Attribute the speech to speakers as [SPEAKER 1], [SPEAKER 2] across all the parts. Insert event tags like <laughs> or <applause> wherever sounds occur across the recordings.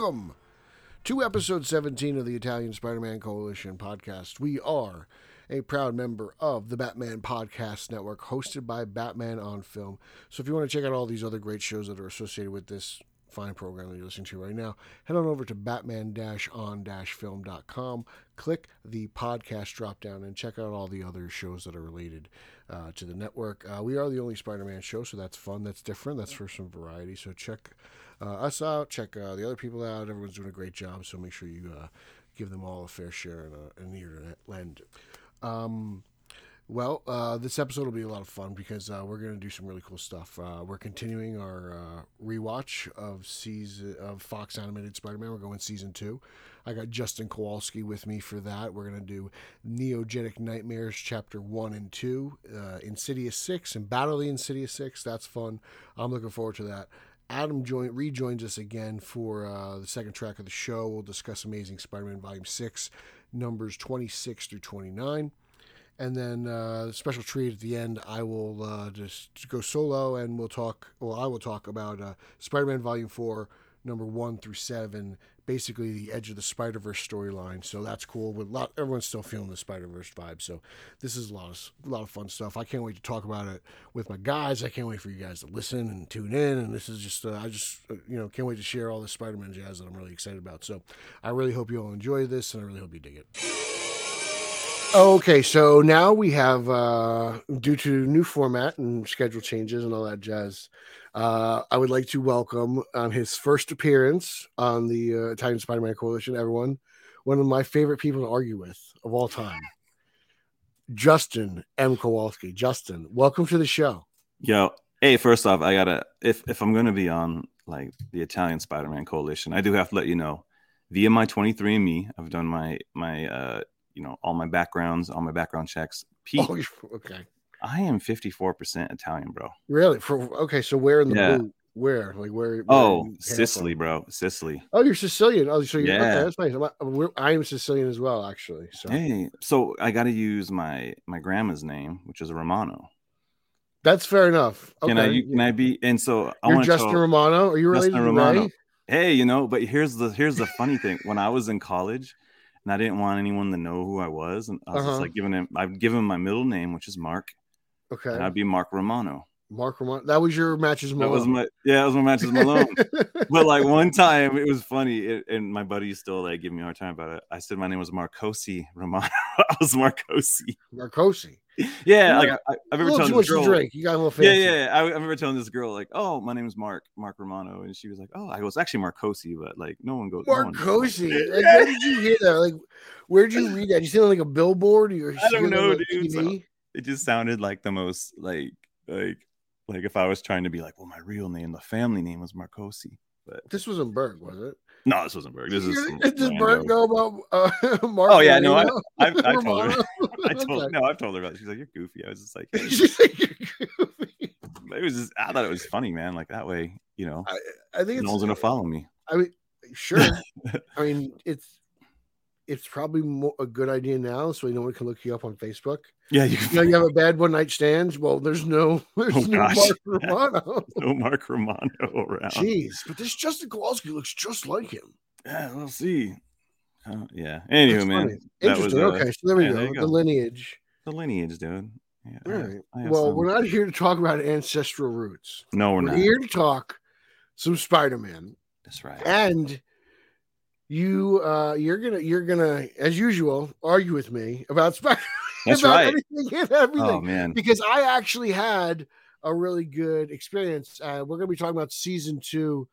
[SPEAKER 1] Spider. Welcome to episode 17 of the Italian Spider Man Coalition podcast. We are a proud member of the Batman Podcast Network, hosted by Batman on Film. So if you want to check out all these other great shows that are associated with this fine program that you're listening to right now, head on over to batman-on-film.com, click the podcast drop down, and check out all the other shows that are related uh, to the network. Uh, we are the only Spider-Man show, so that's fun, that's different, that's for some variety. So check us out, check uh, the other people out. Everyone's doing a great job, so make sure you uh, give them all a fair share and a, an ear to lend. Um, well, uh, this episode will be a lot of fun because uh, we're going to do some really cool stuff. Uh, we're continuing our uh, rewatch of season of Fox animated Spider-Man. We're going season two. I got Justin Kowalski with me for that. We're going to do Neogenic Nightmares chapter one and two, uh, Insidious six, and Battle of the Insidious six. That's fun. I'm looking forward to that. Adam join, rejoins us again for uh, the second track of the show. We'll discuss Amazing Spider-Man Volume Six, numbers 26 through 29 and then uh, special treat at the end. I will uh, just go solo, and we'll talk. Well, I will talk about uh, Spider-Man Volume Four, number one through seven. Basically, the Edge of the Spider Verse storyline. So that's cool. With lot, everyone's still feeling the Spider Verse vibe. So this is a lot of a lot of fun stuff. I can't wait to talk about it with my guys. I can't wait for you guys to listen and tune in. And this is just uh, I just uh, you know can't wait to share all the Spider-Man jazz that I'm really excited about. So I really hope you all enjoy this, and I really hope you dig it. Okay, so now we have, uh, due to new format and schedule changes and all that jazz, uh, I would like to welcome on his first appearance on the uh, Italian Spider Man Coalition, everyone, one of my favorite people to argue with of all time, Justin M. Kowalski. Justin, welcome to the show.
[SPEAKER 2] Yo, hey, first off, I gotta, if, if I'm gonna be on like the Italian Spider Man Coalition, I do have to let you know via my 23andMe, I've done my, my, uh, you know all my backgrounds, all my background checks. Pete,
[SPEAKER 1] Oh, <laughs> okay.
[SPEAKER 2] I am 54% Italian, bro.
[SPEAKER 1] Really? For okay, so where in the
[SPEAKER 2] Yeah.
[SPEAKER 1] boot? Where? Like where? where
[SPEAKER 2] Oh, Sicily,
[SPEAKER 1] from?
[SPEAKER 2] bro. Sicily.
[SPEAKER 1] Oh, you're Sicilian. Oh, so you're okay.
[SPEAKER 2] Yeah.
[SPEAKER 1] That's nice. I'm, I am Sicilian as well, actually. So
[SPEAKER 2] Hey, so I got to use my my grandma's name, which is Romano.
[SPEAKER 1] that's fair enough. Okay.
[SPEAKER 2] Can I you- can I be? And so I
[SPEAKER 1] You're
[SPEAKER 2] to
[SPEAKER 1] Justin Romano. Are you related
[SPEAKER 2] Justin
[SPEAKER 1] to
[SPEAKER 2] Romano.
[SPEAKER 1] Ray?
[SPEAKER 2] Hey, you know, but here's the here's the funny thing. When I was in college, and I didn't want anyone to know who I was, and I was
[SPEAKER 1] Uh-huh.
[SPEAKER 2] just like giving him. I've given him my middle name, which is Mark,
[SPEAKER 1] Okay.
[SPEAKER 2] and I'd be Mark Romano.
[SPEAKER 1] Mark Romano. That was your matches
[SPEAKER 2] That
[SPEAKER 1] Malone.
[SPEAKER 2] was my yeah, that was my matches Malone. <laughs> but like one time it was funny it, and my buddy still like giving me a hard time about it i said my name was marcosi romano <laughs> i was marcosi
[SPEAKER 1] Marcosi.
[SPEAKER 2] yeah like I, I remember telling this girl
[SPEAKER 1] drink. You got a little
[SPEAKER 2] yeah
[SPEAKER 1] fancy.
[SPEAKER 2] yeah I, I remember telling this girl like oh my name is mark mark romano and she was like oh i was actually marcosi but like no one goes no
[SPEAKER 1] Marcosi.
[SPEAKER 2] Mark.
[SPEAKER 1] Like, where did you hear that? Like, where did you read that? You see it on like a billboard? Or <laughs>
[SPEAKER 2] I don't
[SPEAKER 1] see it on,
[SPEAKER 2] know, dude. It just sounded like the most like like like if i was trying to be like well my real name the family name was marcosi but
[SPEAKER 1] This wasn't Berg, was it?
[SPEAKER 2] no this wasn't berg this is
[SPEAKER 1] Does <laughs> Berg know about uh, <laughs> Mark?
[SPEAKER 2] Oh, yeah, no, I- I- I told her. <laughs> I told
[SPEAKER 1] Okay.
[SPEAKER 2] no, I've told her about it. She's like, "You're goofy." I was just like,
[SPEAKER 1] She's like, "You're goofy."
[SPEAKER 2] it was just I thought it was funny, man. Like that way, you know,
[SPEAKER 1] I think it's
[SPEAKER 2] no one's gonna follow me.
[SPEAKER 1] I mean, sure. I mean, it's it's probably more, a good idea now, so no one can look you up on Facebook.
[SPEAKER 2] Yeah, you
[SPEAKER 1] You know, you have a bad one night stand. Well, there's no, <laughs> there's
[SPEAKER 2] Oh,
[SPEAKER 1] no
[SPEAKER 2] gosh.
[SPEAKER 1] Mark <laughs> Romano.
[SPEAKER 2] no Mark Romano around.
[SPEAKER 1] Jeez, but this Justin Kowalski looks just like him.
[SPEAKER 2] Yeah, we'll see. Uh, yeah.
[SPEAKER 1] That's
[SPEAKER 2] man,
[SPEAKER 1] funny.
[SPEAKER 2] that was
[SPEAKER 1] Interesting.
[SPEAKER 2] uh,
[SPEAKER 1] okay, so there we
[SPEAKER 2] yeah,
[SPEAKER 1] go.
[SPEAKER 2] there you
[SPEAKER 1] The lineage.
[SPEAKER 2] the lineage, dude. Yeah,
[SPEAKER 1] All
[SPEAKER 2] I- I
[SPEAKER 1] Well,
[SPEAKER 2] some-
[SPEAKER 1] we're not here to talk about ancestral roots.
[SPEAKER 2] No, we're
[SPEAKER 1] We're
[SPEAKER 2] not.
[SPEAKER 1] here to talk some Spider-Man.
[SPEAKER 2] That's right.
[SPEAKER 1] and you uh you're gonna you're gonna as usual argue with me about Spider <laughs>
[SPEAKER 2] That's
[SPEAKER 1] about
[SPEAKER 2] right.
[SPEAKER 1] everything and everything
[SPEAKER 2] Oh man.
[SPEAKER 1] because I actually had a really good experience. Uh, we're gonna be talking about season two,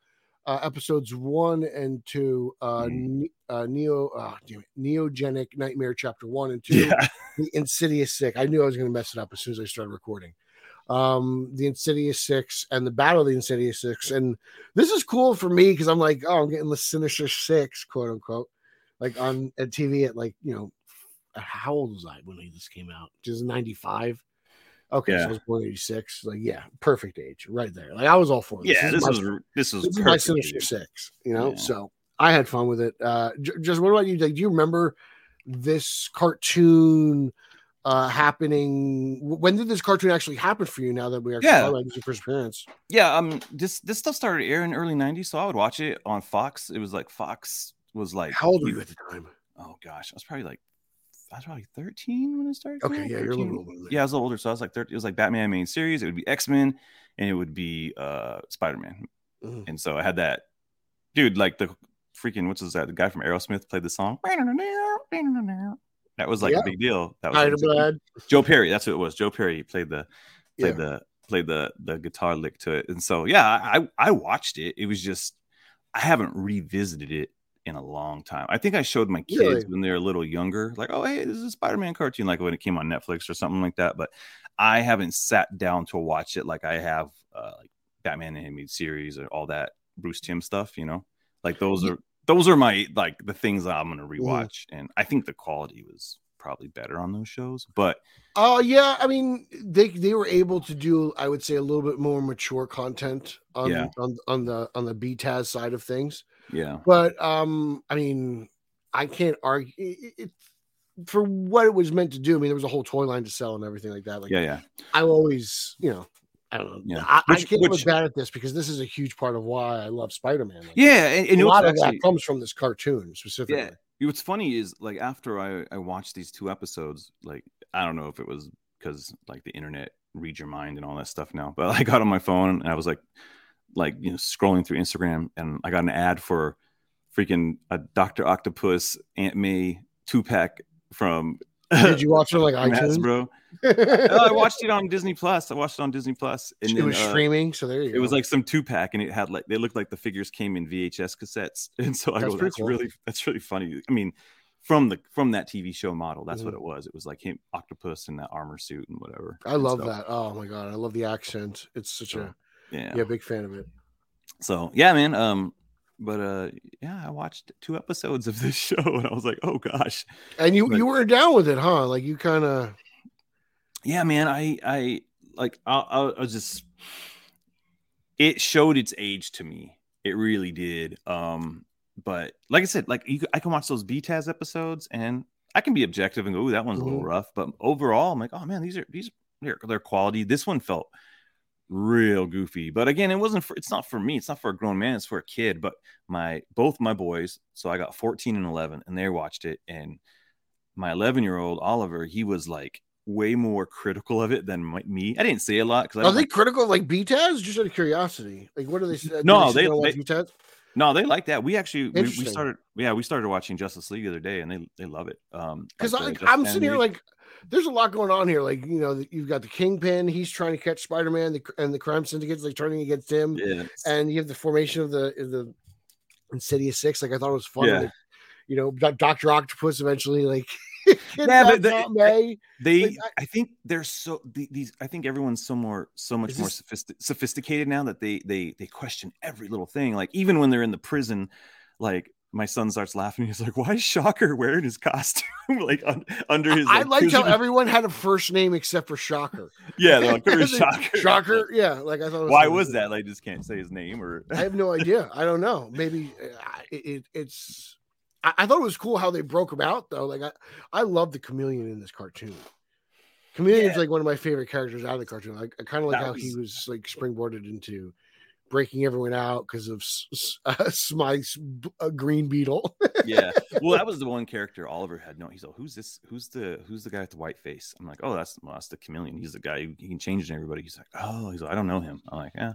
[SPEAKER 1] uh, episodes one and two, uh,
[SPEAKER 2] Mhm.
[SPEAKER 1] ne- uh neo uh, damn it, neogenic nightmare chapter one and two,
[SPEAKER 2] Yeah.
[SPEAKER 1] the Insidious Six. I knew I was to mess it up as soon as I started recording. Um, the Insidious Six and the Battle of the Insidious Six, and this is cool for me because I'm like, oh, I'm getting the Sinister Six, quote unquote, like on at TV at like you know, how old was I when this came out? Just 95. Okay, so
[SPEAKER 2] Yeah.
[SPEAKER 1] I was born 86. Like, yeah, perfect age right there. Like, I was all for this.
[SPEAKER 2] Yeah,
[SPEAKER 1] is
[SPEAKER 2] this
[SPEAKER 1] my-
[SPEAKER 2] was this was
[SPEAKER 1] this is my
[SPEAKER 2] perfect,
[SPEAKER 1] Sinister
[SPEAKER 2] dude.
[SPEAKER 1] Six, you know.
[SPEAKER 2] Yeah.
[SPEAKER 1] So I had fun with it. Uh, j- just what about you? Like, do you remember this cartoon uh happening when did this cartoon actually happen for you now that we are
[SPEAKER 2] Yeah.
[SPEAKER 1] about your first appearance
[SPEAKER 2] Yeah, um, this this stuff started airing early '90s, so I would watch it on Fox. It was like Fox was like,
[SPEAKER 1] how old were you at the time
[SPEAKER 2] oh gosh, I was probably like, I was probably 13 when it started.
[SPEAKER 1] okay yeah
[SPEAKER 2] out,
[SPEAKER 1] you're a little older.
[SPEAKER 2] Yeah, I was a little older, so I was like 30. It was like Batman main series. It would be X Men, and it would be uh Spider Man.
[SPEAKER 1] Mhm.
[SPEAKER 2] And so I had that, dude. Like the freaking what's that? The guy from Aerosmith played the song. <laughs> <laughs> That was like
[SPEAKER 1] Yeah.
[SPEAKER 2] a big deal. That was like. Joe Perry. That's what it was. Joe Perry played the
[SPEAKER 1] Yeah.
[SPEAKER 2] played the played the the guitar lick to it. And so yeah, I I watched it. It was just I haven't revisited it in a long time. I think I showed my kids
[SPEAKER 1] Really?
[SPEAKER 2] when they were a little younger, like, oh hey, this is a Spider-Man cartoon, like when it came on Netflix or something like that. But I haven't sat down to watch it like I have uh like Batman animated series or all that Bruce Timm stuff, you know? Like those are those are my like the things that I'm gonna
[SPEAKER 1] Mm-hmm.
[SPEAKER 2] rewatch. And I think the quality was probably better on those shows, but
[SPEAKER 1] Oh yeah, I mean they they were able to do I would say a little bit more mature content on
[SPEAKER 2] Yeah.
[SPEAKER 1] on on the on the BTAS side of things.
[SPEAKER 2] yeah.
[SPEAKER 1] But um I mean I can't argue it, it, for what it was meant to do. I mean there was a whole toy line to sell and everything like that. Like
[SPEAKER 2] Yeah, yeah.
[SPEAKER 1] I always, you know, I don't know.
[SPEAKER 2] Yeah.
[SPEAKER 1] I, I
[SPEAKER 2] Which-
[SPEAKER 1] can't
[SPEAKER 2] which-
[SPEAKER 1] look bad at this because this is a huge part of why I love Spider-Man. Like,
[SPEAKER 2] Yeah, and, and
[SPEAKER 1] a lot of
[SPEAKER 2] actually,
[SPEAKER 1] that comes from this cartoon specifically.
[SPEAKER 2] yeah. What's funny is like after I I watched these two episodes, like I don't know if it was because like the internet reads your mind and all that stuff now, <laughs> but I got on my phone and I was like, like you know, scrolling through Instagram and I got an ad for freaking a Doctor Octopus Aunt May two pack from.
[SPEAKER 1] Did you watch it on like <laughs> iTunes?
[SPEAKER 2] bro? <laughs> Oh, I watched it on Disney Plus. I watched it on Disney Plus, and
[SPEAKER 1] it
[SPEAKER 2] then,
[SPEAKER 1] was
[SPEAKER 2] uh,
[SPEAKER 1] streaming, so there you go.
[SPEAKER 2] it was like some two pack, and it had like they looked like the figures came in VHS cassettes, <laughs> and so I
[SPEAKER 1] That's
[SPEAKER 2] go, that's
[SPEAKER 1] cool.
[SPEAKER 2] really that's really funny. I mean, from the from that TV show model, that's what
[SPEAKER 1] Mhm.
[SPEAKER 2] it was. It was like him, octopus in that armor suit and whatever.
[SPEAKER 1] I
[SPEAKER 2] And
[SPEAKER 1] love
[SPEAKER 2] so,
[SPEAKER 1] that. Oh my god, I love the accent. It's such a
[SPEAKER 2] Yeah.
[SPEAKER 1] yeah, big fan of it.
[SPEAKER 2] So yeah, man. Um, but uh, yeah, I watched two episodes of this <laughs> show, and I was like, oh gosh,
[SPEAKER 1] And you
[SPEAKER 2] But-
[SPEAKER 1] you were down with it, huh? Like you kind of
[SPEAKER 2] yeah, man. I I like I'll, I'll, I'll just it showed its age to me. It really did. Um, but like I said, like you, I can watch those BTAS episodes and I can be objective and go, "Ooh, that one's a little
[SPEAKER 1] Mhm.
[SPEAKER 2] rough." But overall, I'm like, "Oh man, these are these they're, they're quality." This one felt real goofy, but again, it wasn't for. It's not for me. It's not for a grown man. It's for a kid. But my both my boys, so I got 14 and 11, and they watched it, and my 11 year old Oliver, he was like way more critical of it than my, me. I didn't say a lot because I
[SPEAKER 1] are they
[SPEAKER 2] like-
[SPEAKER 1] critical of, like BTAS? Just out of curiosity, like what are they? do
[SPEAKER 2] No, they-
[SPEAKER 1] down
[SPEAKER 2] they- no, they like that. We actually we, we started yeah we started watching Justice League the other day, and they they love it. Um,
[SPEAKER 1] Because
[SPEAKER 2] like
[SPEAKER 1] I'm sitting here like, there's a lot going on here. Like you know, you've got the Kingpin. He's trying to catch Spider Man, and the crime syndicates like turning against him.
[SPEAKER 2] yeah,
[SPEAKER 1] And you have the formation of the the Insidious Six. Like I thought it was fun.
[SPEAKER 2] Yeah.
[SPEAKER 1] like, you know, Doctor Octopus eventually like. <laughs>
[SPEAKER 2] Yeah, but the-
[SPEAKER 1] May.
[SPEAKER 2] they
[SPEAKER 1] Like,
[SPEAKER 2] I, think they're so these I think everyone's so more so much more sophistic, sophisticated now that they they they question every little thing. Like even when they're in the prison, like my son starts laughing. He's like, "Why is Shocker wearing his costume <laughs> like un, under his?"
[SPEAKER 1] I liked how <laughs> everyone had a first name except for Shocker. <laughs>
[SPEAKER 2] yeah, like, "Where's Shocker?"
[SPEAKER 1] Shocker, yeah. Like I thought. Was
[SPEAKER 2] Why was that? Like, just can't say his name or
[SPEAKER 1] I have no idea. I don't know. Maybe uh, it, it, it's. I, I thought it was cool how they broke him out though. Like I, I love the chameleon in this cartoon. Chameleon's
[SPEAKER 2] Yeah.
[SPEAKER 1] like one of my favorite characters out of the cartoon. Like I kind of like
[SPEAKER 2] That
[SPEAKER 1] how he
[SPEAKER 2] was-
[SPEAKER 1] was like springboarded into breaking everyone out because of <laughs> uh, uh, green beetle. <laughs>
[SPEAKER 2] yeah. Well, that was the one character Oliver had no. He's like, "Who's this? Who's the who's the guy with the white face?" I'm like, "Oh, that's well, that's the chameleon. He's the guy who he can change everybody." He's like, "Oh, he's like, I don't know him." I'm like, "Yeah."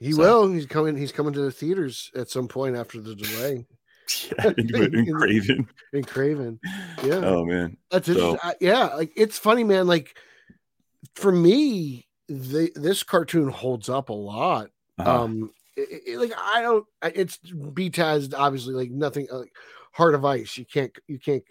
[SPEAKER 1] he
[SPEAKER 2] So-
[SPEAKER 1] will. He's coming. He's coming to the theaters at some point after the delay <laughs>
[SPEAKER 2] yeah, in, in Kraven.
[SPEAKER 1] in Kraven. Yeah.
[SPEAKER 2] Oh man.
[SPEAKER 1] That's
[SPEAKER 2] So-.
[SPEAKER 1] I- yeah, like it's funny, man. Like for me, the this cartoon holds up a lot.
[SPEAKER 2] Uh-huh.
[SPEAKER 1] Um, it- it- like I don't. It's BTAS obviously like nothing. Uh, Heart of Ice. You can't. You can't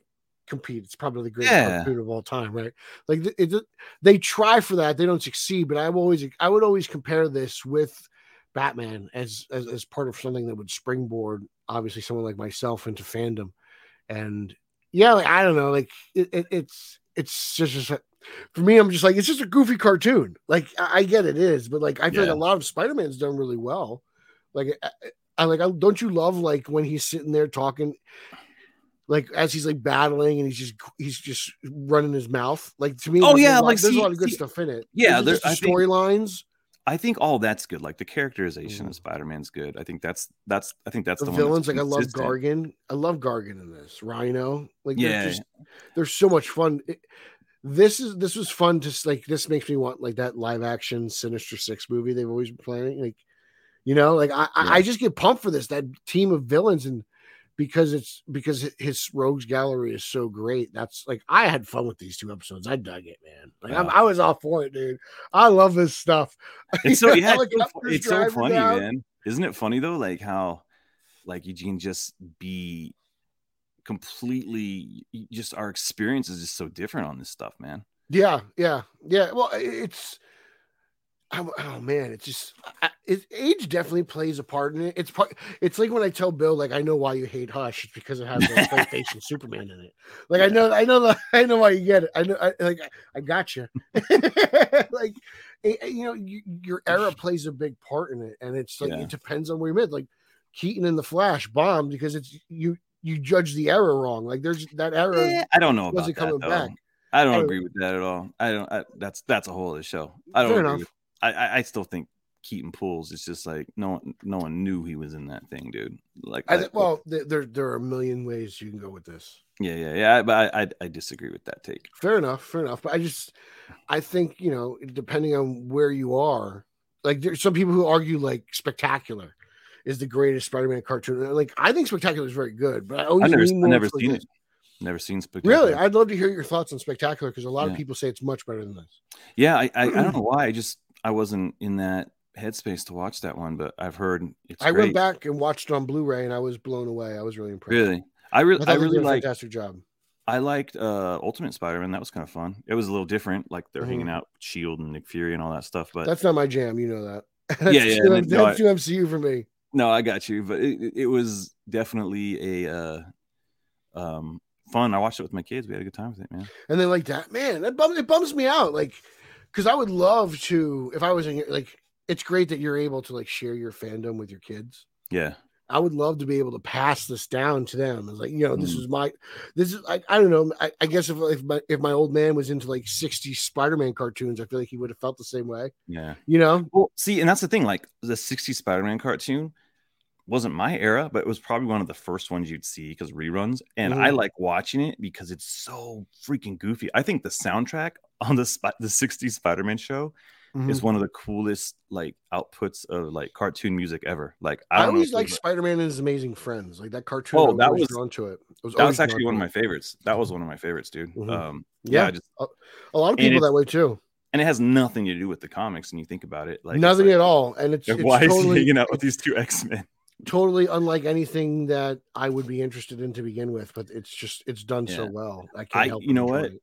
[SPEAKER 1] compete. It's probably the greatest
[SPEAKER 2] Yeah.
[SPEAKER 1] of all time, right? Like it, it, they try for that. They don't succeed. But I've always. I would always compare this with Batman as as, as part of something that would springboard obviously someone like myself into fandom. And yeah, like, I don't know, like it, it, it's it's just, just a- for me. I'm just like it's just a goofy cartoon. Like I, I get it is, but like I feel
[SPEAKER 2] Yeah.
[SPEAKER 1] like a lot of Spider Man's done really well. Like I, I like I, don't you love like when he's sitting there talking. like as he's like battling and he's just he's just running his mouth. Like to me,
[SPEAKER 2] Oh,
[SPEAKER 1] there's
[SPEAKER 2] yeah,
[SPEAKER 1] a
[SPEAKER 2] like,
[SPEAKER 1] there's
[SPEAKER 2] see-
[SPEAKER 1] a lot of good
[SPEAKER 2] see-
[SPEAKER 1] stuff in it.
[SPEAKER 2] Yeah,
[SPEAKER 1] there's, it
[SPEAKER 2] there-
[SPEAKER 1] just the storylines,
[SPEAKER 2] I think all that's good. Like the characterization
[SPEAKER 1] Mhm.
[SPEAKER 2] of Spider-Man's good. I think that's that's I think that's
[SPEAKER 1] the,
[SPEAKER 2] the, one that's
[SPEAKER 1] villains. Like I love
[SPEAKER 2] consistent.
[SPEAKER 1] Gargan. I love Gargan in this. Rhino. Like they're
[SPEAKER 2] Yeah.
[SPEAKER 1] just they're so much fun. It- this is this was fun. Just like this makes me want like that live action Sinister Six movie they've always been planning. Like you know, like I I,
[SPEAKER 2] Yeah.
[SPEAKER 1] I just get pumped for this that team of villains and because it's because his rogues gallery is so great. That's like I had fun with these two episodes. I dug it, man. Like I'm, I was all for it, dude. I love this stuff. <laughs>
[SPEAKER 2] It's so yeah, it's so, it's so funny,
[SPEAKER 1] down.
[SPEAKER 2] man. Isn't it funny though? Like how like Eugene just be completely just our experience is just so different on this stuff, man.
[SPEAKER 1] Yeah, yeah, yeah. Well, it's oh, oh, man, it's just it, age definitely plays a part in it. It's part. It's like when I tell Bill, like, I know why you hate Hush. It's because it has the <laughs> PlayStation Superman in it. Like, I know, I know, the, <laughs> I know why you get it. I know, I, like, I, got you. <laughs> like, you know, you, your era plays a big part in it, and it's like
[SPEAKER 2] Yeah.
[SPEAKER 1] it depends on where you're mid. Like Keaton in the Flash bombed because it's you. You judge the error wrong. Like there's that error.
[SPEAKER 2] Eh, I don't know about that,
[SPEAKER 1] coming
[SPEAKER 2] though.
[SPEAKER 1] back.
[SPEAKER 2] I don't
[SPEAKER 1] I-
[SPEAKER 2] agree with that at all. I don't. I, that's that's a whole other show. I don't agree with. I, I still think Keaton Pools is just like no one no one knew he was in that thing, dude. Like
[SPEAKER 1] I,
[SPEAKER 2] I-
[SPEAKER 1] well, there, there there are a million ways you can go with this.
[SPEAKER 2] yeah yeah yeah. But I, I I disagree with that take.
[SPEAKER 1] Fair enough, fair enough. But I just, I think you know, depending on where you are, like there's some people who argue like Spectacular is the greatest Spider-Man cartoon. Like I think Spectacular is very good, but I always
[SPEAKER 2] I've never I've never seen
[SPEAKER 1] this.
[SPEAKER 2] it. Never seen Spectacular.
[SPEAKER 1] Really, I'd love to hear your thoughts on Spectacular because a lot of people say it's much better than this.
[SPEAKER 2] Yeah, I, I I don't <clears throat> know why. I just I wasn't in that headspace to watch that one, but I've heard it's
[SPEAKER 1] I
[SPEAKER 2] great.
[SPEAKER 1] went back and watched it on Blu-ray, and I was blown away. I was really impressed.
[SPEAKER 2] Really, I really
[SPEAKER 1] I,
[SPEAKER 2] I, really
[SPEAKER 1] did
[SPEAKER 2] like
[SPEAKER 1] fantastic job.
[SPEAKER 2] I liked uh Ultimate Spider-Man. That was kind of fun. It was a little different, like they're
[SPEAKER 1] Mhm.
[SPEAKER 2] hanging out with Shield and Nick Fury and all that stuff. But
[SPEAKER 1] That's not my jam. You know that. <laughs> That's
[SPEAKER 2] Yeah, yeah,
[SPEAKER 1] too,
[SPEAKER 2] no,
[SPEAKER 1] that's
[SPEAKER 2] I-
[SPEAKER 1] too MCU for me.
[SPEAKER 2] No, I got you. But it, it- was definitely a uh um fun. I watched it with my kids. We had a good time with it, man.
[SPEAKER 1] and then like that man that bums it bums me out like because i would love to if i was in like it's great that you're able to like share your fandom with your kids
[SPEAKER 2] Yeah,
[SPEAKER 1] i would love to be able to pass this down to them it's like you know this
[SPEAKER 2] Mm.
[SPEAKER 1] is my this is like i don't know I, I guess if, if my if my old man was into like 60 spider-man cartoons i feel like he would have felt the same way
[SPEAKER 2] yeah.
[SPEAKER 1] you know
[SPEAKER 2] Well, see, and that's the thing. Like the 60 Spider-Man cartoon wasn't my era, but it was probably one of the first ones you'd see because reruns. And I
[SPEAKER 1] Mhm.
[SPEAKER 2] like watching it because it's so freaking goofy. I think the soundtrack on the the 60 Spider-Man show
[SPEAKER 1] Mhm.
[SPEAKER 2] is one of the coolest like outputs of like cartoon music ever. Like I
[SPEAKER 1] i, always like spider-man and his amazing friends like that cartoon
[SPEAKER 2] Oh, that was-
[SPEAKER 1] drawn to it, I was
[SPEAKER 2] that was actually one of my favorites. That was one of my favorites, dude.
[SPEAKER 1] Mhm.
[SPEAKER 2] Um,
[SPEAKER 1] yeah,
[SPEAKER 2] yeah, just
[SPEAKER 1] a lot of people that way too
[SPEAKER 2] and it has nothing to do with the comics. And you think about it, like
[SPEAKER 1] nothing
[SPEAKER 2] like,
[SPEAKER 1] at all and it's,
[SPEAKER 2] like, <laughs>
[SPEAKER 1] it's
[SPEAKER 2] why is
[SPEAKER 1] totally,
[SPEAKER 2] he hanging out with these two X Men?
[SPEAKER 1] totally unlike anything that I would be interested in to begin with, but it's just it's done so well. I can't
[SPEAKER 2] I-
[SPEAKER 1] help.
[SPEAKER 2] you know what?
[SPEAKER 1] it.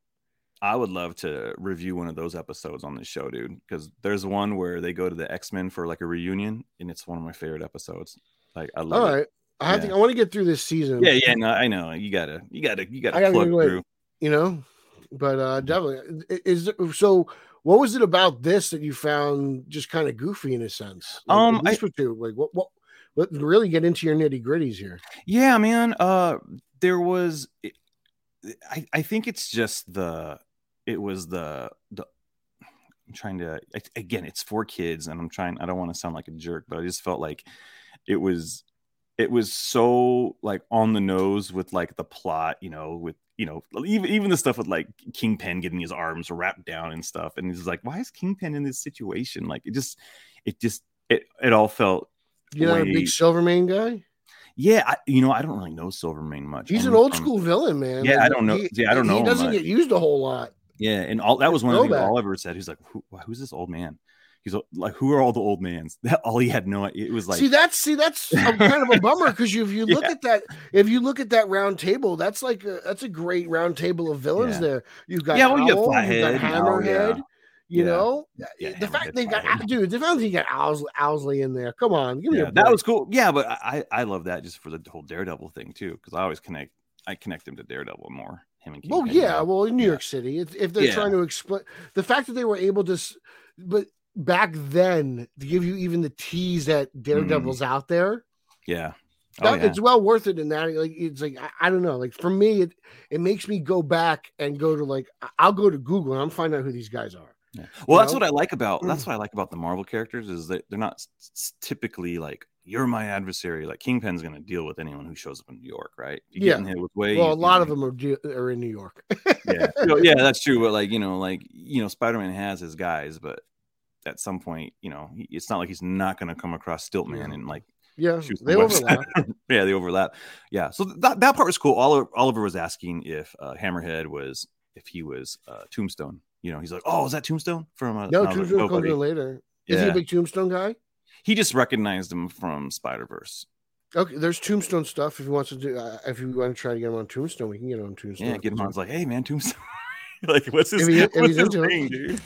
[SPEAKER 2] I would love to review one of those episodes on this show, dude. Because there's one where they go to the X Men for like a reunion, and it's one of my favorite episodes. Like I love
[SPEAKER 1] All right. it. I have
[SPEAKER 2] Yeah.
[SPEAKER 1] to. I want to get through this season.
[SPEAKER 2] Yeah, yeah, no, I know. You gotta, you gotta, you gotta
[SPEAKER 1] gotta
[SPEAKER 2] plug through.
[SPEAKER 1] you know, but uh definitely I- is so. What was it about this that you found just kind of goofy in a sense? Like,
[SPEAKER 2] Um,
[SPEAKER 1] I, two, like what what. Let really get into your nitty gritties here.
[SPEAKER 2] Yeah, man. Uh, there was. I I think it's just the. It was the the. I'm trying to again. It's for kids, and I'm trying. I don't want to sound like a jerk, but I just felt like it was. It was so like on the nose with like the plot, you know, with you know even even the stuff with like Kingpin getting his arms wrapped down and stuff, and he's like, why is Kingpin in this situation? Like it just, it just, it it all felt
[SPEAKER 1] You're not a big Silvermane guy.
[SPEAKER 2] yeah, I, you know, I don't really know Silvermane much.
[SPEAKER 1] He's an
[SPEAKER 2] only
[SPEAKER 1] old
[SPEAKER 2] from-
[SPEAKER 1] school villain, man.
[SPEAKER 2] Yeah, I don't know-
[SPEAKER 1] He,
[SPEAKER 2] yeah, I don't know
[SPEAKER 1] He doesn't
[SPEAKER 2] much.
[SPEAKER 1] get used a whole lot.
[SPEAKER 2] Yeah, and all that was one of the things Oliver said. He's like, Who, "Who's this old man?" He's like, "Who are all the old mans?" <laughs> That all he had no. It was like,
[SPEAKER 1] see that's see that's <laughs> a, kind of a bummer because if you <laughs> look
[SPEAKER 2] Yeah.
[SPEAKER 1] at that if you look at that round table that's like a, that's a great round table of villains
[SPEAKER 2] Yeah.
[SPEAKER 1] there you've got
[SPEAKER 2] Yeah, well, you
[SPEAKER 1] Owl, you've got Hammerhead
[SPEAKER 2] yeah.
[SPEAKER 1] you
[SPEAKER 2] Yeah.
[SPEAKER 1] know
[SPEAKER 2] Yeah,
[SPEAKER 1] the fact they got dude the fact you got Owls, Owsley in there come on give me
[SPEAKER 2] yeah,
[SPEAKER 1] a
[SPEAKER 2] that was cool. Yeah, but I I love that just for the whole Daredevil thing too, because I always connect I connect him to Daredevil more. Him and
[SPEAKER 1] well yeah well in New
[SPEAKER 2] Yeah.
[SPEAKER 1] York City if, if they're
[SPEAKER 2] Yeah.
[SPEAKER 1] trying to explain the fact that they were able to but back then to give you even the tease that
[SPEAKER 2] Mm.
[SPEAKER 1] Daredevil's out there
[SPEAKER 2] yeah, Oh,
[SPEAKER 1] That-
[SPEAKER 2] yeah.
[SPEAKER 1] It's well worth it in that. Like it's like I, I don't know. Like for me, it it makes me go back and go to like I'll go to Google and I'm find out who these guys are.
[SPEAKER 2] Yeah. Well,
[SPEAKER 1] You
[SPEAKER 2] that's
[SPEAKER 1] know?
[SPEAKER 2] what I like about that's
[SPEAKER 1] Mm.
[SPEAKER 2] what I like about the Marvel characters is that they're not typically like you're my adversary. Like Kingpin's going to deal with anyone who shows up in New York, right? You
[SPEAKER 1] Yeah.
[SPEAKER 2] get his way.
[SPEAKER 1] well, a lot of them are, are in New York.
[SPEAKER 2] yeah, <laughs> So, yeah, that's true. But like you know, like you know, Spider-Man has his guys, but at some point, you know, he, it's not like he's not going to come across Stiltman
[SPEAKER 1] Yeah.
[SPEAKER 2] and like
[SPEAKER 1] yeah, they
[SPEAKER 2] webs.
[SPEAKER 1] overlap. <laughs>
[SPEAKER 2] yeah, they overlap. Yeah, so that that part was cool. Oliver, Oliver was asking if uh, Hammerhead was if he was uh, Tombstone. You know, he's like, "Oh, is that Tombstone from?" Uh,
[SPEAKER 1] No,
[SPEAKER 2] like,
[SPEAKER 1] Tombstone comes
[SPEAKER 2] buddy."
[SPEAKER 1] in later. Is he a big Tombstone guy?
[SPEAKER 2] He just recognized him from Spider Verse.
[SPEAKER 1] Okay, there's Tombstone stuff. If he wants to do, uh, if you want to try to get him on Tombstone, we can get him on Tombstone.
[SPEAKER 2] Yeah, get him on. It's like, "Hey, man, Tombstone." <laughs> like, what's his?
[SPEAKER 1] If he- if
[SPEAKER 2] what's
[SPEAKER 1] he's
[SPEAKER 2] his
[SPEAKER 1] it.
[SPEAKER 2] thing, dude?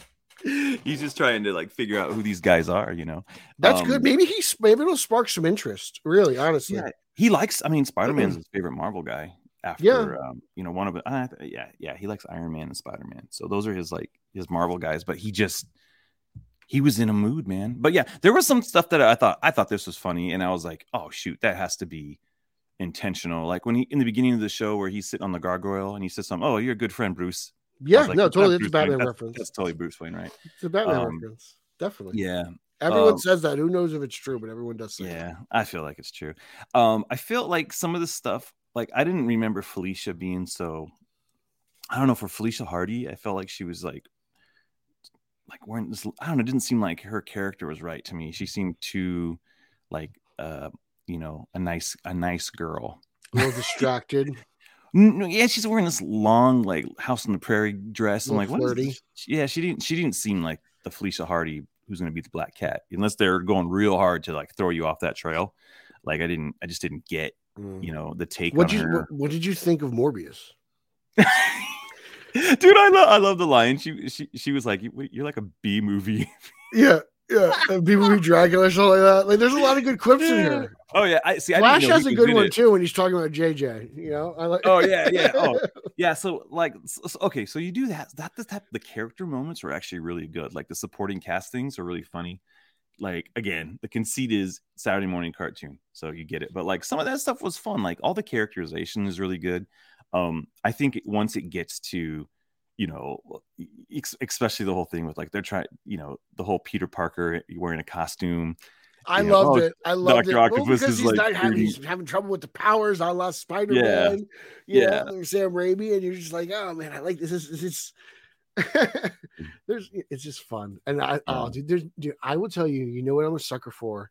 [SPEAKER 2] He's just trying to like figure out who these guys are. You know,
[SPEAKER 1] That's
[SPEAKER 2] Um,
[SPEAKER 1] good. Maybe he's maybe it'll spark some interest. Really, honestly.
[SPEAKER 2] Yeah, he likes. I mean, Spider Man's his favorite Marvel guy. After,
[SPEAKER 1] Yeah.
[SPEAKER 2] um, you know, one of it. Uh, yeah, yeah, he likes Iron Man and Spider Man. So those are his like his Marvel guys. But he just he was in a mood, man. But yeah, there was some stuff that I thought I thought this was funny, and I was like, oh shoot, that has to be intentional. Like when he in the beginning of the show where he's sitting on the gargoyle and he says something, oh, you're a good friend, Bruce.
[SPEAKER 1] Yeah,
[SPEAKER 2] like,
[SPEAKER 1] no, totally. It's a. Batman
[SPEAKER 2] That's-
[SPEAKER 1] reference.
[SPEAKER 2] That's totally Bruce Wayne, right?
[SPEAKER 1] It's a Batman
[SPEAKER 2] um,
[SPEAKER 1] reference. Definitely.
[SPEAKER 2] Yeah.
[SPEAKER 1] Everyone
[SPEAKER 2] um,
[SPEAKER 1] says that. Who knows if it's true? But everyone does say.
[SPEAKER 2] Yeah, I feel like it's true. Um, I feel like some of the stuff, like I didn't remember Felicia being so. I don't know for Felicia Hardy, I felt like she was like, like wearing this. I don't know. It didn't seem like her character was right to me. She seemed too, like, uh, you know, a nice, a nice girl.
[SPEAKER 1] A little distracted. <laughs>
[SPEAKER 2] No, yeah, she's wearing this long, like House on the Prairie dress. I'm like,
[SPEAKER 1] Little
[SPEAKER 2] what is
[SPEAKER 1] flirty.
[SPEAKER 2] Yeah, she didn't. She didn't seem like the Felicia Hardy who's going to be the Black Cat, unless they're going real hard to like throw you off that trail. Like I didn't. I just didn't get
[SPEAKER 1] Mm.
[SPEAKER 2] you know the take
[SPEAKER 1] What
[SPEAKER 2] on
[SPEAKER 1] you
[SPEAKER 2] her.
[SPEAKER 1] what, what did you think of Morbius? <laughs>
[SPEAKER 2] Dude, I love I love the line. She she she was like, "You- "You're like a B movie." <laughs>
[SPEAKER 1] Yeah, yeah. And people be Dracula or something like that. Like, there's a lot of good quips in here.
[SPEAKER 2] Oh yeah, I see. I
[SPEAKER 1] Flash has a good one
[SPEAKER 2] it.
[SPEAKER 1] too when he's talking about JJ. You know, I like.
[SPEAKER 2] Oh yeah, yeah. <laughs> Oh yeah. So like, so- okay, so you do that. That the type the character moments were actually really good. Like the supporting castings are really funny. Like again, the conceit is Saturday morning cartoon, so you get it. But like some of that stuff was fun. Like all the characterization is really good. Um, I think once it gets to, you know, ex- especially the whole thing with like they're trying, you know, the whole Peter Parker wearing a costume.
[SPEAKER 1] I
[SPEAKER 2] Yeah.
[SPEAKER 1] loved
[SPEAKER 2] Oh,
[SPEAKER 1] it. I loved
[SPEAKER 2] Dr.
[SPEAKER 1] it. Well, because
[SPEAKER 2] is,
[SPEAKER 1] he's
[SPEAKER 2] like,
[SPEAKER 1] not having, he's having trouble with the powers. I lost Spider Man. Yeah,
[SPEAKER 2] Yeah.
[SPEAKER 1] yeah. Sam Raimi, and you're just like, oh man, I like this. This is it's. <laughs> there's it's just fun, and I oh dude, there's dude, I will tell you, you know what I'm a sucker for.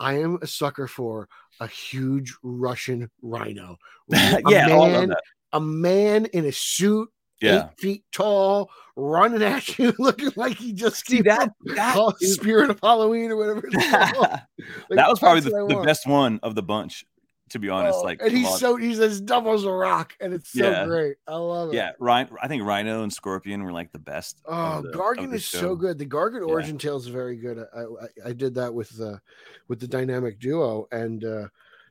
[SPEAKER 1] I am a sucker for a huge Russian rhino. <laughs> A
[SPEAKER 2] yeah,
[SPEAKER 1] man,
[SPEAKER 2] that.
[SPEAKER 1] a man in a suit,
[SPEAKER 2] Yeah.
[SPEAKER 1] eight feet tall, running at you, <laughs> looking like he just
[SPEAKER 2] See that, that is-
[SPEAKER 1] Spirit of Halloween or whatever. <laughs> Called.
[SPEAKER 2] that was probably the, the best one of the bunch, to be honest.
[SPEAKER 1] Oh,
[SPEAKER 2] like,
[SPEAKER 1] and he's so he's as dumb as a rock, and it's so
[SPEAKER 2] Yeah.
[SPEAKER 1] great. I love it.
[SPEAKER 2] yeah, Ryan. I think Rhino and Scorpion were like the best.
[SPEAKER 1] Oh,
[SPEAKER 2] the-
[SPEAKER 1] Gargan is so good. The Gargan
[SPEAKER 2] Yeah.
[SPEAKER 1] origin tale is very good. I, I I did that with uh with the dynamic duo, and uh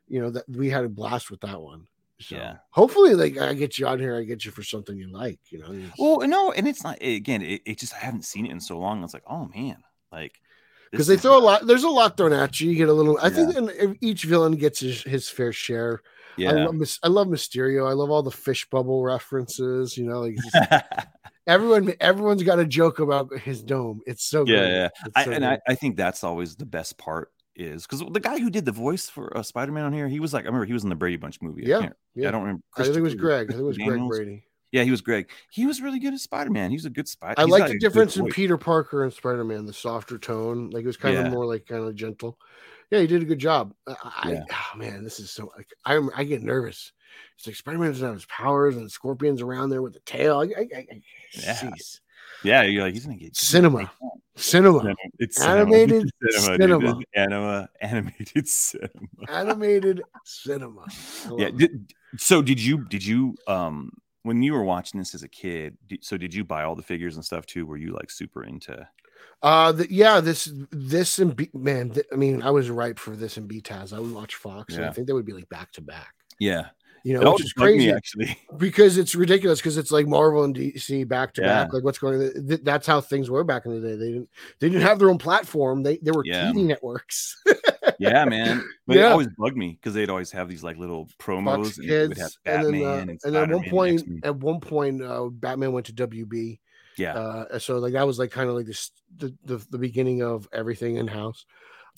[SPEAKER 1] you know that we had a blast with that one. So
[SPEAKER 2] Yeah.
[SPEAKER 1] hopefully, like I get you on here, I get you for something you like. You know,
[SPEAKER 2] Well, no, and it's not again. It, it just I haven't seen it in so long. It's like, oh man, like
[SPEAKER 1] because they throw a lot. There's a lot thrown at you. You get a little. I think and each villain gets his, his fair share.
[SPEAKER 2] Yeah.
[SPEAKER 1] I love I love Mysterio. I love all the fish bubble references. You know, like just- <laughs> everyone everyone's got a joke about his dome. It's so
[SPEAKER 2] Yeah,
[SPEAKER 1] great.
[SPEAKER 2] yeah. I,
[SPEAKER 1] so
[SPEAKER 2] and
[SPEAKER 1] good.
[SPEAKER 2] I, I think that's always the best part is because the guy who did the voice for uh, Spider-Man on here, he was like, I remember he was in the Brady Bunch movie.
[SPEAKER 1] Yeah,
[SPEAKER 2] can't-
[SPEAKER 1] yeah.
[SPEAKER 2] I don't remember.
[SPEAKER 1] I think it was Greg. I think it was Greg Brady.
[SPEAKER 2] Yeah, he was Greg. He was really good at Spider-Man. He was a good Spider.
[SPEAKER 1] I like the difference in. Peter Parker and Spider Man, the softer tone. Like it was kind
[SPEAKER 2] Yeah.
[SPEAKER 1] of more like kind of gentle. Yeah, he did a good job. I, I oh man, this is so like I'm I get nervous. It's like Spider Man doesn't have his powers and Scorpion's around there with the tail. I, I, I,
[SPEAKER 2] Yeah. Yeah, you're like he's gonna get
[SPEAKER 1] Cinema. Cinema.
[SPEAKER 2] It's
[SPEAKER 1] Animated
[SPEAKER 2] cinema.
[SPEAKER 1] cinema.
[SPEAKER 2] Anima, animated cinema.
[SPEAKER 1] Animated cinema.
[SPEAKER 2] Yeah. Did, so did you did you um when you were watching this as a kid? So did you buy all the figures and stuff too? Were you like super into?
[SPEAKER 1] Uh, the, yeah, this, this, and B, man, th- I mean, I was ripe for this and BTAS. I would watch Fox, and I think they would be like back to back,
[SPEAKER 2] Yeah,
[SPEAKER 1] you know,
[SPEAKER 2] would
[SPEAKER 1] which is
[SPEAKER 2] bug me,
[SPEAKER 1] crazy
[SPEAKER 2] actually. <laughs>
[SPEAKER 1] because it's ridiculous because it's like Marvel and DC back to
[SPEAKER 2] Yeah.
[SPEAKER 1] back. Like, what's going on? Th- That's how things were back in the day. They didn't, they didn't have their own platform. They, they were
[SPEAKER 2] Yeah.
[SPEAKER 1] TV networks. <laughs>
[SPEAKER 2] yeah, man. <laughs> But it always bugged me because they'd always have these like little promos
[SPEAKER 1] Fox
[SPEAKER 2] and would have
[SPEAKER 1] Kids, and
[SPEAKER 2] Batman
[SPEAKER 1] then, uh,
[SPEAKER 2] and,
[SPEAKER 1] and at one
[SPEAKER 2] Spider-Man,
[SPEAKER 1] point, at one point, uh, Batman went to WB.
[SPEAKER 2] yeah,
[SPEAKER 1] Uh, so like that was like kind of like this, the, the the beginning of everything in house.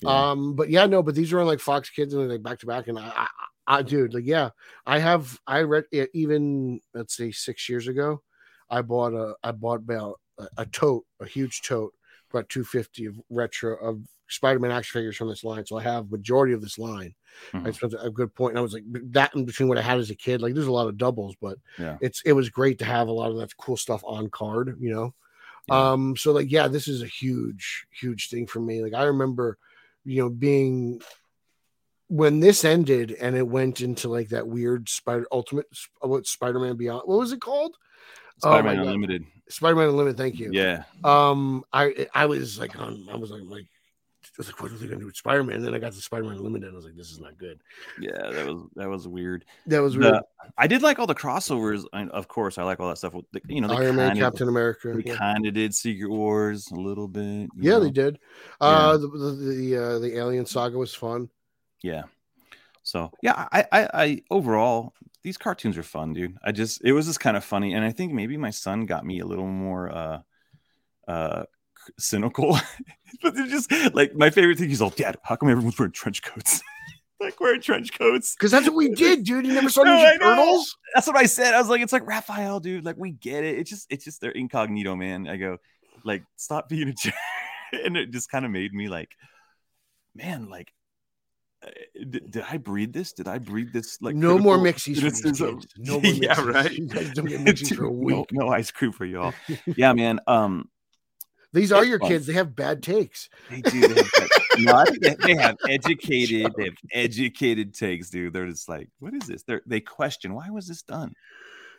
[SPEAKER 2] yeah.
[SPEAKER 1] Um, but yeah, no, but these are on like Fox Kids and like back to back, and I, I, I, dude, like yeah, I have I read it even let's say six years ago, I bought a I bought about a, a tote, a huge tote, about two fifty of retro of Spider-Man action figures from this line. So I have majority of this line. I
[SPEAKER 2] Mhm.
[SPEAKER 1] spent a good point. and I was like that in between what I had as a kid. Like there's a lot of doubles, but
[SPEAKER 2] Yeah.
[SPEAKER 1] it's it was great to have a lot of that cool stuff on card, you know.
[SPEAKER 2] Yeah.
[SPEAKER 1] Um, so like, yeah, this is a huge, huge thing for me. Like, I remember, you know, being when this ended and it went into like that weird Spider Ultimate, what Spider Man Beyond, what was it called? Oh
[SPEAKER 2] Spider-Man
[SPEAKER 1] God.
[SPEAKER 2] Unlimited.
[SPEAKER 1] Spider Man Unlimited. Thank you.
[SPEAKER 2] Yeah,
[SPEAKER 1] Um, I I was like, on, I was like, like, I was like, what are they gonna do with Spider Man? Then I got to Spider Man Unlimited. And I was like, this is not good.
[SPEAKER 2] yeah, that was that was weird.
[SPEAKER 1] That was
[SPEAKER 2] The-
[SPEAKER 1] weird.
[SPEAKER 2] I did like all the crossovers. I, of course, I like all that stuff. with the- You know, they
[SPEAKER 1] Iron Man, Captain America.
[SPEAKER 2] They
[SPEAKER 1] Yeah.
[SPEAKER 2] kind of did Secret Wars a little bit.
[SPEAKER 1] Yeah, they
[SPEAKER 2] know?
[SPEAKER 1] did. Uh, the the the, uh, the Alien Saga was fun.
[SPEAKER 2] Yeah. So yeah, I, I, I overall these cartoons are fun, dude. I just it was just kind of funny, and I think maybe my son got me a little more uh uh cynical. <laughs> but they're just like my favorite thing. He's all, Dad, how come everyone's wearing trench coats? <laughs> like wearing trench coats.
[SPEAKER 1] Because that's what we did, dude. You never saw
[SPEAKER 2] No,
[SPEAKER 1] Ninja Turtles?
[SPEAKER 2] That's what I said. I was like, it's like Raphael, dude. Like we get it. It's just it's just their incognito, man. I go, like, stop being a jerk. <laughs> and it just kind of made me like, man, like. Did, did I breed this? Did I breed this? Like
[SPEAKER 1] no more mixies. <laughs> No more
[SPEAKER 2] yeah,
[SPEAKER 1] mixies.
[SPEAKER 2] right.
[SPEAKER 1] You guys don't get <laughs> mixies for a
[SPEAKER 2] No,
[SPEAKER 1] week.
[SPEAKER 2] no ice cream for y'all. <laughs> Yeah, man. Um,
[SPEAKER 1] These are your
[SPEAKER 2] fun.
[SPEAKER 1] kids. They have bad takes.
[SPEAKER 2] they do. They have, no, they, they have educated. They have educated takes, dude. They're just like, what is this? They they question why was this done?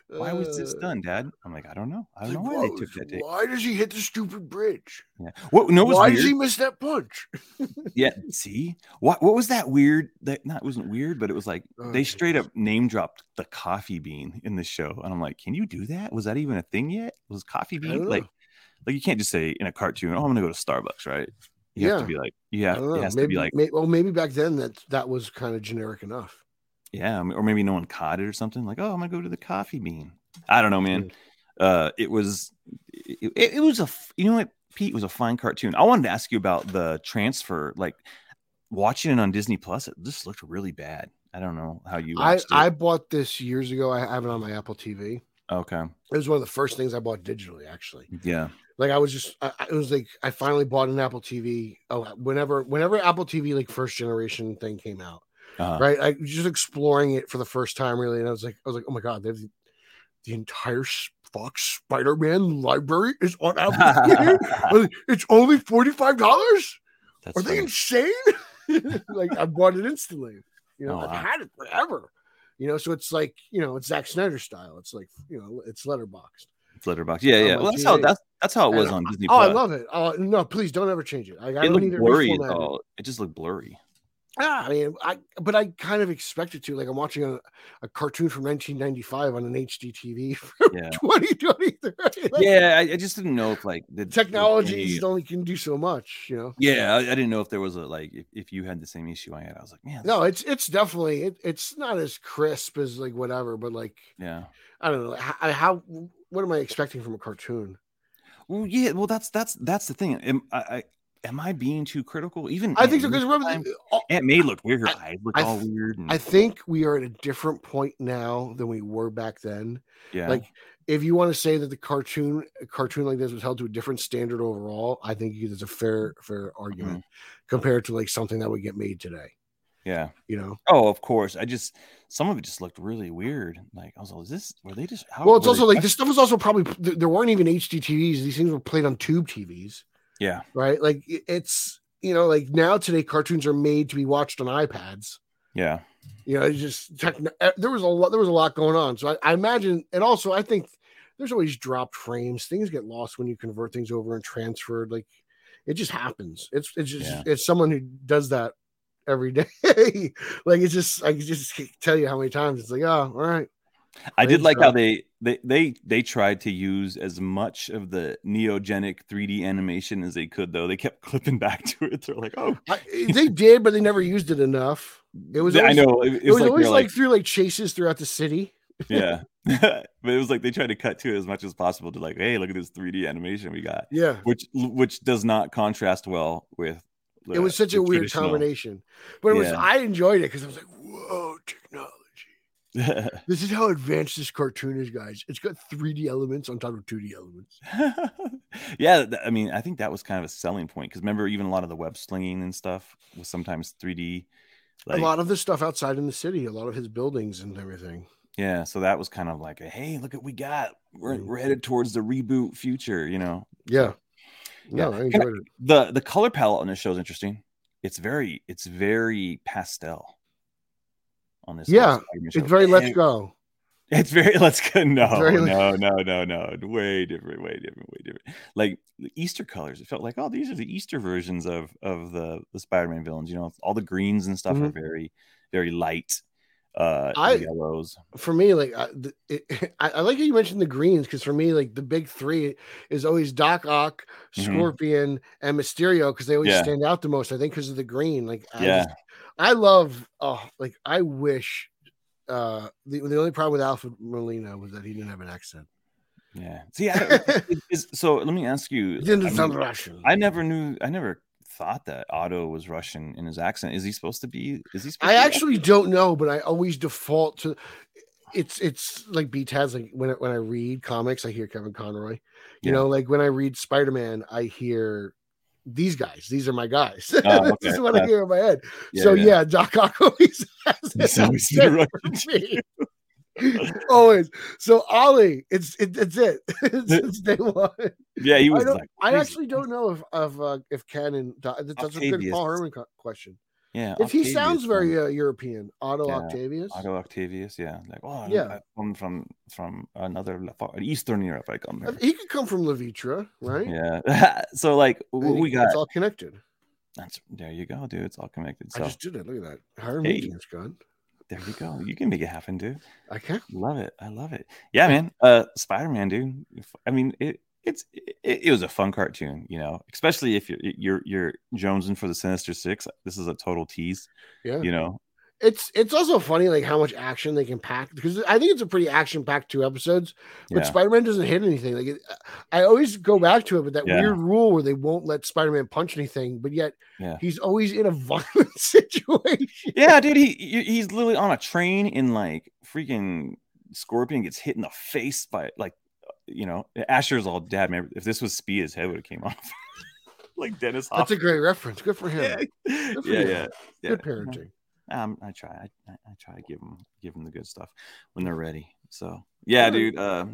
[SPEAKER 2] Why was this
[SPEAKER 1] Uh,
[SPEAKER 2] done, Dad? I'm like, I don't know. I don't know why they took that take.
[SPEAKER 1] Why does he hit the stupid bridge?
[SPEAKER 2] Yeah. What? No,
[SPEAKER 1] Why
[SPEAKER 2] weird.
[SPEAKER 1] does he miss that punch? <laughs>
[SPEAKER 2] Yeah. See, what? What was that weird? That not wasn't weird, but it was like
[SPEAKER 1] Oh,
[SPEAKER 2] they straight up name dropped the coffee bean in the show, and I'm like, can you do that? Was that even a thing yet? Was coffee bean like? Like you can't just say in a cartoon, "Oh, I'm gonna go to Starbucks," right? You have
[SPEAKER 1] Yeah.
[SPEAKER 2] to be like,
[SPEAKER 1] yeah,
[SPEAKER 2] it has to
[SPEAKER 1] Maybe,
[SPEAKER 2] be like,
[SPEAKER 1] may- well, maybe back then that that was kind of generic enough.
[SPEAKER 2] Yeah, or maybe no one caught it or something. Like, oh, I'm gonna go to the coffee bean. I don't know, man.
[SPEAKER 1] Mm.
[SPEAKER 2] Uh, it was, it, it, it was a, you know what, Pete it was a fine cartoon. I wanted to ask you about the transfer, like watching it on Disney Plus. It just looked really bad. I don't know how you
[SPEAKER 1] I,
[SPEAKER 2] watched
[SPEAKER 1] I bought this years ago. I have it on my Apple TV.
[SPEAKER 2] okay,
[SPEAKER 1] It was one of the first things I bought digitally, actually.
[SPEAKER 2] yeah,
[SPEAKER 1] Like I was just, I- it was like I finally bought an Apple TV. Oh, whenever, whenever Apple TV like first generation thing came out,
[SPEAKER 2] uh,
[SPEAKER 1] right? I was just exploring it for the first time, really, and I was like, I was like, oh my god, they have the, the entire Fox Spider-Man library is on <laughs> Apple TV. I was like, it's only forty five dollars. Are they insane? <laughs> like I bought it instantly. You know,
[SPEAKER 2] Oh,
[SPEAKER 1] I've
[SPEAKER 2] wow.
[SPEAKER 1] had it forever. You know, so it's like you know, it's Zack Snyder style. It's like you know, it's letterboxed.
[SPEAKER 2] It's Letterbox. Yeah, yeah. Well, that's how that's that's how it was
[SPEAKER 1] And
[SPEAKER 2] on Disney
[SPEAKER 1] Oh, I love it. Oh no, please don't ever change it. I, I
[SPEAKER 2] it
[SPEAKER 1] don't
[SPEAKER 2] looked
[SPEAKER 1] need it
[SPEAKER 2] blurry It just looked blurry.
[SPEAKER 1] Ah, I mean, I but I kind of expect it to. Like I'm watching a, a cartoon from 1995 on an HD TV from
[SPEAKER 2] Yeah,
[SPEAKER 1] 2023. <laughs> Like,
[SPEAKER 2] yeah. I, I just didn't know if like the
[SPEAKER 1] technology only can do so much. You know.
[SPEAKER 2] Yeah, I, I didn't know if there was a like if, if you had the same issue I had. I was like, man,
[SPEAKER 1] No, it's it's definitely it, it's not as crisp as like whatever, but like
[SPEAKER 2] yeah.
[SPEAKER 1] I don't know how, how what am I expecting from a cartoon?
[SPEAKER 2] Well, yeah. Well, that's that's that's the thing. I, I am I being too critical? Even
[SPEAKER 1] I think so because remember,
[SPEAKER 2] time-
[SPEAKER 1] all-
[SPEAKER 2] Aunt May looked weird. Her
[SPEAKER 1] I-
[SPEAKER 2] eyes looked
[SPEAKER 1] I
[SPEAKER 2] all weird. And,
[SPEAKER 1] I think we are at a different point now than we were back then.
[SPEAKER 2] yeah,
[SPEAKER 1] Like if you want to say that the cartoon a cartoon like this was held to a different standard overall, I think there's a fair fair argument
[SPEAKER 2] Mm-hmm.
[SPEAKER 1] compared to like something that would get made today.
[SPEAKER 2] yeah.
[SPEAKER 1] You know,
[SPEAKER 2] Oh, of course. I just some of it just looked really weird. Like I was like, is this were they just? How,
[SPEAKER 1] well, it's also
[SPEAKER 2] they-
[SPEAKER 1] like this stuff was also probably there weren't even HD TVs. These things were played on tube TVs,
[SPEAKER 2] Yeah,
[SPEAKER 1] right? Like it's you know like now today cartoons are made to be watched on iPads.
[SPEAKER 2] yeah,
[SPEAKER 1] you know, it's just eh, there was a lot there was a lot going on. So I, I imagine, and also I think there's always dropped frames. Things get lost when you convert things over and transferred. Like it just happens. It's it's just
[SPEAKER 2] Yeah.
[SPEAKER 1] it's someone who does that every <laughs> day. like it's just I can just tell you how many times it's like, oh, all right.
[SPEAKER 2] I did like how they, they they they tried to use as much of the neogenic 3D animation as they could, though. They kept <laughs> clipping back to it. They're like, "Oh,
[SPEAKER 1] I, they did, but they never used it enough. It was.
[SPEAKER 2] I know." It,
[SPEAKER 1] It
[SPEAKER 2] it was, like,
[SPEAKER 1] always like,
[SPEAKER 2] like,
[SPEAKER 1] through like chases throughout the city. <laughs>
[SPEAKER 2] yeah, <laughs> but it was like they tried to cut to it as much as possible to like, "Hey, look at this 3D animation we got,"
[SPEAKER 1] Yeah,
[SPEAKER 2] which which does not contrast well with.
[SPEAKER 1] it was such a weird combination, but it was. I enjoyed it because I was like, "Whoa, technology! <laughs> This is how advanced this cartoon is, guys. It's got 3D elements on top of 2D elements." <laughs>
[SPEAKER 2] yeah, th- I mean, I think that was kind of a selling point because remember, even a lot of the web slinging and stuff was sometimes 3D. Like,
[SPEAKER 1] a lot of the stuff outside in the city, a lot of his buildings and everything.
[SPEAKER 2] yeah, so that was kind of like, a, hey, look what we got. We're,
[SPEAKER 1] Mm.
[SPEAKER 2] we're headed towards the reboot future, you know.
[SPEAKER 1] Yeah, no,
[SPEAKER 2] Yeah.
[SPEAKER 1] I- enjoyed it.
[SPEAKER 2] the The color palette on this show is interesting. It's very, it's very pastel. On this,
[SPEAKER 1] Yeah. It's very let's go.
[SPEAKER 2] It's very let's go. <laughs> No,
[SPEAKER 1] very-
[SPEAKER 2] no, no, no, no. Way different, way different, way different. Like the Easter colors. It felt like, oh, these are the Easter versions of of the the Spider-Man villains. You know, all the greens and stuff are very, very light. Uh,
[SPEAKER 1] I-
[SPEAKER 2] yellows.
[SPEAKER 1] for me, like I, the- it, <laughs> I, I like how you mentioned the greens because for me, like the big three is always Doc Ock,
[SPEAKER 2] Mhm.
[SPEAKER 1] Scorpion, and Mysterio because they always
[SPEAKER 2] Yeah.
[SPEAKER 1] stand out the most. I think because of the green. Like, I
[SPEAKER 2] Yeah.
[SPEAKER 1] just- I love. Oh, like I wish. Uh, the the only problem with Alfred Molina was that he didn't have an accent.
[SPEAKER 2] Yeah. See, I, <laughs> is, so let me ask you.
[SPEAKER 1] He didn't
[SPEAKER 2] I mean,
[SPEAKER 1] sound Russian.
[SPEAKER 2] I never knew. I never thought that Otto was Russian in his accent. Is he supposed to be? Is he? Supposed
[SPEAKER 1] I
[SPEAKER 2] to be
[SPEAKER 1] actually don't know, but I always default to. It's it's like Beat has like when I- when I read comics, I hear Kevin Conroy. You
[SPEAKER 2] Yeah.
[SPEAKER 1] know, like when I read Spider Man, I hear these guys. These are my guys. <laughs>
[SPEAKER 2] Oh,
[SPEAKER 1] this is what I
[SPEAKER 2] Uh,
[SPEAKER 1] hear in my head.
[SPEAKER 2] Yeah,
[SPEAKER 1] so
[SPEAKER 2] yeah.
[SPEAKER 1] yeah, Doc Ock always has
[SPEAKER 2] He's always been
[SPEAKER 1] accent
[SPEAKER 2] Russian
[SPEAKER 1] for me. <laughs> always. So Ollie, it's it, it's it. <laughs> Since day one.
[SPEAKER 2] Yeah, he
[SPEAKER 1] I,
[SPEAKER 2] was
[SPEAKER 1] don't,
[SPEAKER 2] like.
[SPEAKER 1] I actually don't know if of uh, if Canon. That's a good Paul Herman question.
[SPEAKER 2] Yeah.
[SPEAKER 1] If he sounds very uh, European, Otto
[SPEAKER 2] Yeah,
[SPEAKER 1] Octavius.
[SPEAKER 2] Otto Octavius, yeah, like oh,
[SPEAKER 1] Yeah.
[SPEAKER 2] yeah, I'm from from another Eastern Europe. I come here.
[SPEAKER 1] He could come from Latveria, right?
[SPEAKER 2] Yeah, <laughs> so like we got
[SPEAKER 1] It's all connected.
[SPEAKER 2] that's there you go, dude. It's all connected.
[SPEAKER 1] I
[SPEAKER 2] So
[SPEAKER 1] just did it. Look at that. Hire
[SPEAKER 2] Hey.
[SPEAKER 1] me, James Gunn.
[SPEAKER 2] there you go. You can make it happen, dude.
[SPEAKER 1] I can.
[SPEAKER 2] Love it. I love it. Yeah, man. Uh, Spider Man, dude. I mean, it it's it, it was a fun cartoon, you know, especially if you're you're you're jonesing for the Sinister Six. This is a total tease,
[SPEAKER 1] Yeah.
[SPEAKER 2] you know.
[SPEAKER 1] It's it's also funny like how much action they can pack because I think it's a pretty action packed two episodes. But
[SPEAKER 2] Yeah.
[SPEAKER 1] Spider Man doesn't hit anything. Like it, I always go back to it, but that
[SPEAKER 2] Yeah.
[SPEAKER 1] weird rule where they won't let Spider Man punch anything, but yet
[SPEAKER 2] Yeah.
[SPEAKER 1] he's always in a <laughs> violent situation.
[SPEAKER 2] Yeah, dude, he he- he's literally on a train in like freaking Scorpion gets hit in the face by like you know Asher's all dad. Man, if this was Speed, his head would have came <laughs> off. like Dennis
[SPEAKER 1] That's a great reference. Good for him.
[SPEAKER 2] yeah,
[SPEAKER 1] Good for
[SPEAKER 2] yeah, yeah, yeah.
[SPEAKER 1] Good parenting.
[SPEAKER 2] Um, I try. I, I, I try to give them give them the good stuff when they're ready. So yeah, dude. Uh,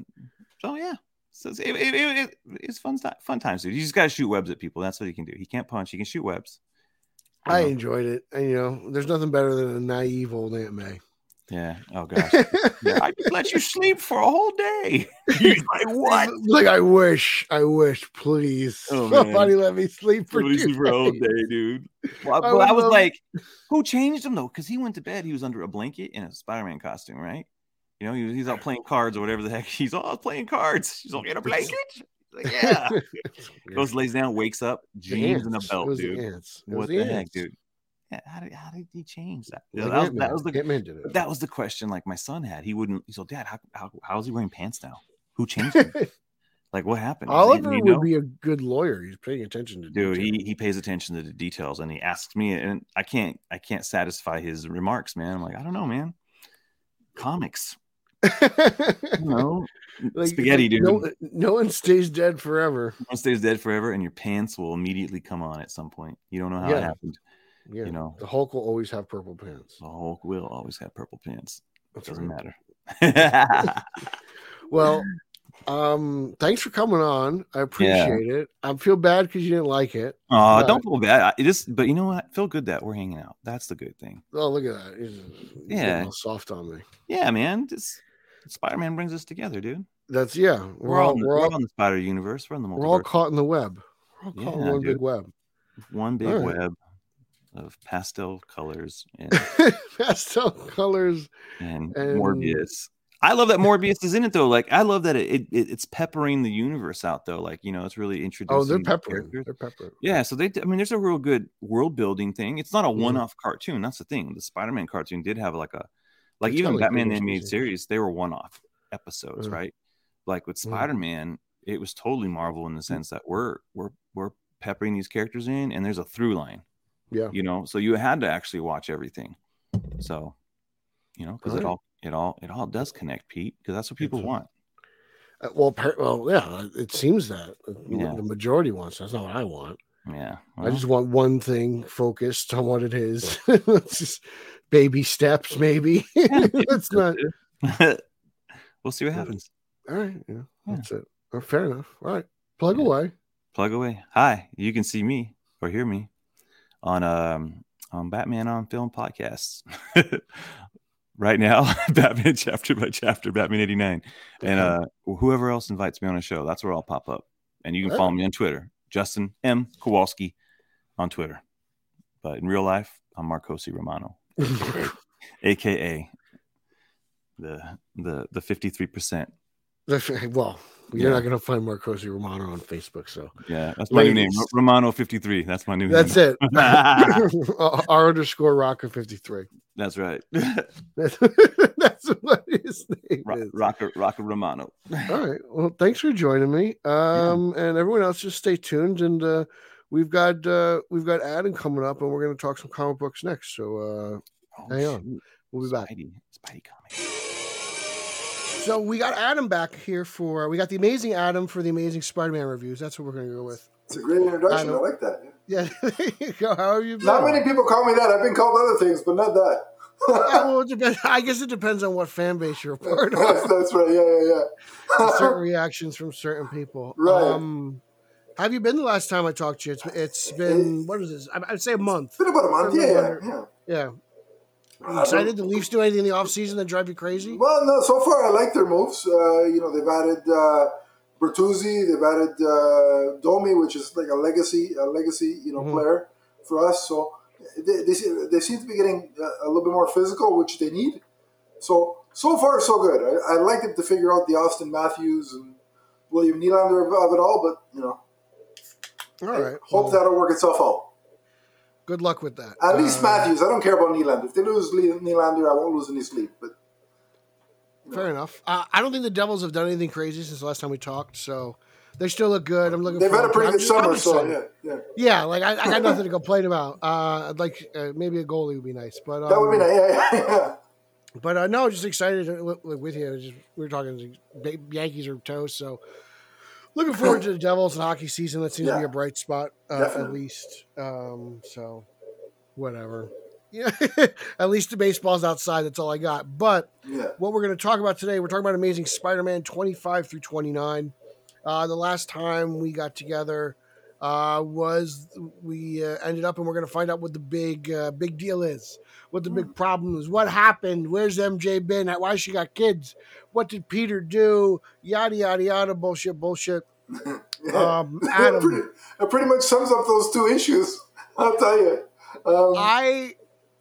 [SPEAKER 2] so yeah, so it's, it, it, it, it- it's fun fun times, dude. You just gotta shoot webs at people. That's what he can do. He can't punch. He can shoot webs. You
[SPEAKER 1] I enjoyed it. And you know, there's nothing better than a naive old Aunt May.
[SPEAKER 2] Yeah. Oh gosh. Yeah, I just let you sleep for a whole day. <laughs> He's like, what? <laughs>
[SPEAKER 1] Like I wish, I wish, please,
[SPEAKER 2] Oh,
[SPEAKER 1] somebody let me sleep for two
[SPEAKER 2] sleep for a whole day, dude. <laughs> Well,
[SPEAKER 1] I
[SPEAKER 2] I was
[SPEAKER 1] love-
[SPEAKER 2] like, who changed him though? Because he went to bed. He was under a blanket in a Spider-Man costume, right? You know, he was, he's out playing cards or whatever the heck. He's all playing cards. He's all in a blanket. Like, yeah. Goes, lays down, wakes up, jeans and a. Belt, dude.
[SPEAKER 1] ants. It was
[SPEAKER 2] What
[SPEAKER 1] the
[SPEAKER 2] the heck, dude? How did how did he change that?
[SPEAKER 1] Like
[SPEAKER 2] that, was,
[SPEAKER 1] Ant-Man.
[SPEAKER 2] that was the
[SPEAKER 1] Ant-Man did it.
[SPEAKER 2] that was the question. Like my son had, he wouldn't. He's like, Dad, how how how is he wearing pants now? Who changed him? <laughs> like what happened? He-
[SPEAKER 1] Oliver
[SPEAKER 2] he
[SPEAKER 1] would be a good lawyer. He's paying attention to
[SPEAKER 2] dude he, he pays attention to the details and he asks me and i can't i can't satisfy his remarks man i'm like i don't know man comics you know <laughs> mm,
[SPEAKER 1] Like,
[SPEAKER 2] spaghetti dude
[SPEAKER 1] No, no one stays dead forever.
[SPEAKER 2] one stays dead forever and your pants will immediately come on at some point you don't know how it
[SPEAKER 1] Yeah.
[SPEAKER 2] happened
[SPEAKER 1] Yeah,
[SPEAKER 2] you know
[SPEAKER 1] the Hulk will always have purple pants.
[SPEAKER 2] the hulk will always have purple pants
[SPEAKER 1] That's
[SPEAKER 2] doesn't
[SPEAKER 1] right.
[SPEAKER 2] matter <laughs>
[SPEAKER 1] Well, <laughs> um, thanks for coming on. I appreciate it. I feel bad because you didn't like it.
[SPEAKER 2] oh don't feel bad I- is but you know what I feel good that we're hanging out that's the good thing
[SPEAKER 1] Oh, look at that. He's, he's
[SPEAKER 2] Yeah.
[SPEAKER 1] soft on me.
[SPEAKER 2] yeah man just spider-man brings us together dude
[SPEAKER 1] That's yeah.
[SPEAKER 2] we're,
[SPEAKER 1] We're, all we're all
[SPEAKER 2] all in the spider universe we're in the
[SPEAKER 1] we're all caught in the web. We're all caught in one
[SPEAKER 2] dude.
[SPEAKER 1] big web.
[SPEAKER 2] one big
[SPEAKER 1] right.
[SPEAKER 2] web of pastel colors <laughs> and,
[SPEAKER 1] Pastel colors
[SPEAKER 2] and
[SPEAKER 1] And-
[SPEAKER 2] Morbius. I love that Morbius is in it though. Like I love that it, it it's peppering the universe out though. Like you know, it's really introducing.
[SPEAKER 1] Oh, they're peppering.
[SPEAKER 2] characters.
[SPEAKER 1] They're peppering.
[SPEAKER 2] Yeah, so they. I mean, there's a real good world building thing. It's not a
[SPEAKER 1] Mhm.
[SPEAKER 2] one-off cartoon. That's the thing. The Spider-Man cartoon did have like a, like
[SPEAKER 1] It's
[SPEAKER 2] even
[SPEAKER 1] like,
[SPEAKER 2] Batman animated series. They were one-off episodes,
[SPEAKER 1] Mhm.
[SPEAKER 2] right? Like with
[SPEAKER 1] Mhm.
[SPEAKER 2] Spider-Man, it was totally Marvel in the sense that we're we're we're peppering these characters in, and there's a through line.
[SPEAKER 1] Yeah.
[SPEAKER 2] You know, so you had to actually watch everything. So, you know, because it all it all it all does connect, Pete. Because that's what people
[SPEAKER 1] It's-
[SPEAKER 2] want.
[SPEAKER 1] Uh, well, par- well, yeah. It seems that Uh,
[SPEAKER 2] Yeah.
[SPEAKER 1] the majority wants. That's not what I want.
[SPEAKER 2] Yeah.
[SPEAKER 1] I just want one thing focused on what it is. <laughs> Just baby steps, maybe. <laughs> <laughs> Let's not.
[SPEAKER 2] we'll see what happens.
[SPEAKER 1] All right. Yeah,
[SPEAKER 2] Yeah.
[SPEAKER 1] that's it. Oh, fair enough. All right. Plug
[SPEAKER 2] Yeah.
[SPEAKER 1] away.
[SPEAKER 2] plug away. Hi, you can see me or hear me on um on Batman on Film podcasts. <laughs> right now, <laughs> Batman chapter by chapter, Batman 89. And uh whoever else invites me on a show, that's where I'll pop up. And you can follow me on Twitter, Justin M. Kowalski on Twitter. But in real life, I'm Marcosi Romano, <laughs> aka the the the 53%.
[SPEAKER 1] well, you're
[SPEAKER 2] Yeah.
[SPEAKER 1] not going to find Marcosi Romano on Facebook, so
[SPEAKER 2] Yeah, that's my new name. Romano 53. That's my new
[SPEAKER 1] that's
[SPEAKER 2] name.
[SPEAKER 1] it. <laughs> <laughs> R underscore Rocker fifty three.
[SPEAKER 2] That's right.
[SPEAKER 1] That's, <laughs> that's what his name
[SPEAKER 2] Ro-
[SPEAKER 1] is.
[SPEAKER 2] Rocker, Rocker Romano.
[SPEAKER 1] All right. Well, thanks for joining me. Um, and everyone else, just stay tuned. And uh, we've got uh, we've got Adam coming up, and we're going to talk some comic books next. So uh,
[SPEAKER 2] Oh,
[SPEAKER 1] Hang on.
[SPEAKER 2] shoot.
[SPEAKER 1] we'll be back.
[SPEAKER 2] Spidey, Spidey comic.
[SPEAKER 1] So we got Adam back here for we got the amazing Adam for the amazing Spider-Man reviews. That's what we're going to go with.
[SPEAKER 3] It's a great introduction. I, like that.
[SPEAKER 1] Yeah. <laughs> there you go. How have you been?
[SPEAKER 3] Not many people call me that. I've been called other things, but not that.
[SPEAKER 1] Yeah, well, it <laughs> depends. I guess it depends on what fan base you're a part of.
[SPEAKER 3] that's right. Yeah, yeah, yeah. <laughs>
[SPEAKER 1] certain reactions from certain people.
[SPEAKER 3] Right.
[SPEAKER 1] Um, have you been the last time I talked to you? It's, it's been what is this? I'd say a month.
[SPEAKER 3] it's been about a month. Yeah, yeah, yeah.
[SPEAKER 1] Are you excited? The Leafs do anything in the offseason that drive you crazy?
[SPEAKER 3] Well, no. So far, I like their moves. Uh, you know, they've added uh, Bertuzzi. They've added uh, Domi, which is like a legacy, a legacy, you know,
[SPEAKER 1] Mhm.
[SPEAKER 3] player for us. So they, they, they seem to be getting uh, a little bit more physical, which they need. So so far, so good. I, I like them to figure out the Auston Matthews and William Nylander of, of it all, but you know,
[SPEAKER 1] all right.
[SPEAKER 3] I hope
[SPEAKER 1] well,
[SPEAKER 3] that'll work itself out.
[SPEAKER 1] Good luck with that.
[SPEAKER 3] At least
[SPEAKER 1] Uh,
[SPEAKER 3] Matthews. I don't care about Nylander. If they lose Nylander, I won't lose any sleep. But
[SPEAKER 1] Fair enough. Uh, I don't think the Devils have done anything crazy since the last time we talked, so they still look good. I'm looking.
[SPEAKER 3] they've had a pretty good summer, so yeah, yeah.
[SPEAKER 1] Yeah, like I, I got nothing to <laughs> complain about. Uh, I'd like uh, maybe a goalie would be nice, but um,
[SPEAKER 3] That would be nice. Yeah, yeah, yeah.
[SPEAKER 1] But uh, no, just excited with, with you. Just, we were talking Yankees are toast, so looking forward to the Devils and hockey season. That seems to be a bright spot, uh, at least. Um, so whatever. Yeah, <laughs> at least the baseball's outside. That's all I got. But
[SPEAKER 3] yeah.
[SPEAKER 1] what we're going to talk about today, we're talking about Amazing Spider-Man 25 through 29. Uh, the last time we got together uh, was we uh, ended up, and we're going to find out what the big uh, big deal is, what the big problem is, what happened, where's MJ been, why she got kids, what did Peter do, yada yada yada, bullshit, bullshit. <laughs>
[SPEAKER 3] yeah.
[SPEAKER 1] Um,
[SPEAKER 3] It
[SPEAKER 1] Adam,
[SPEAKER 3] pretty, it pretty much sums up those two issues. I'll tell you. Um,
[SPEAKER 1] I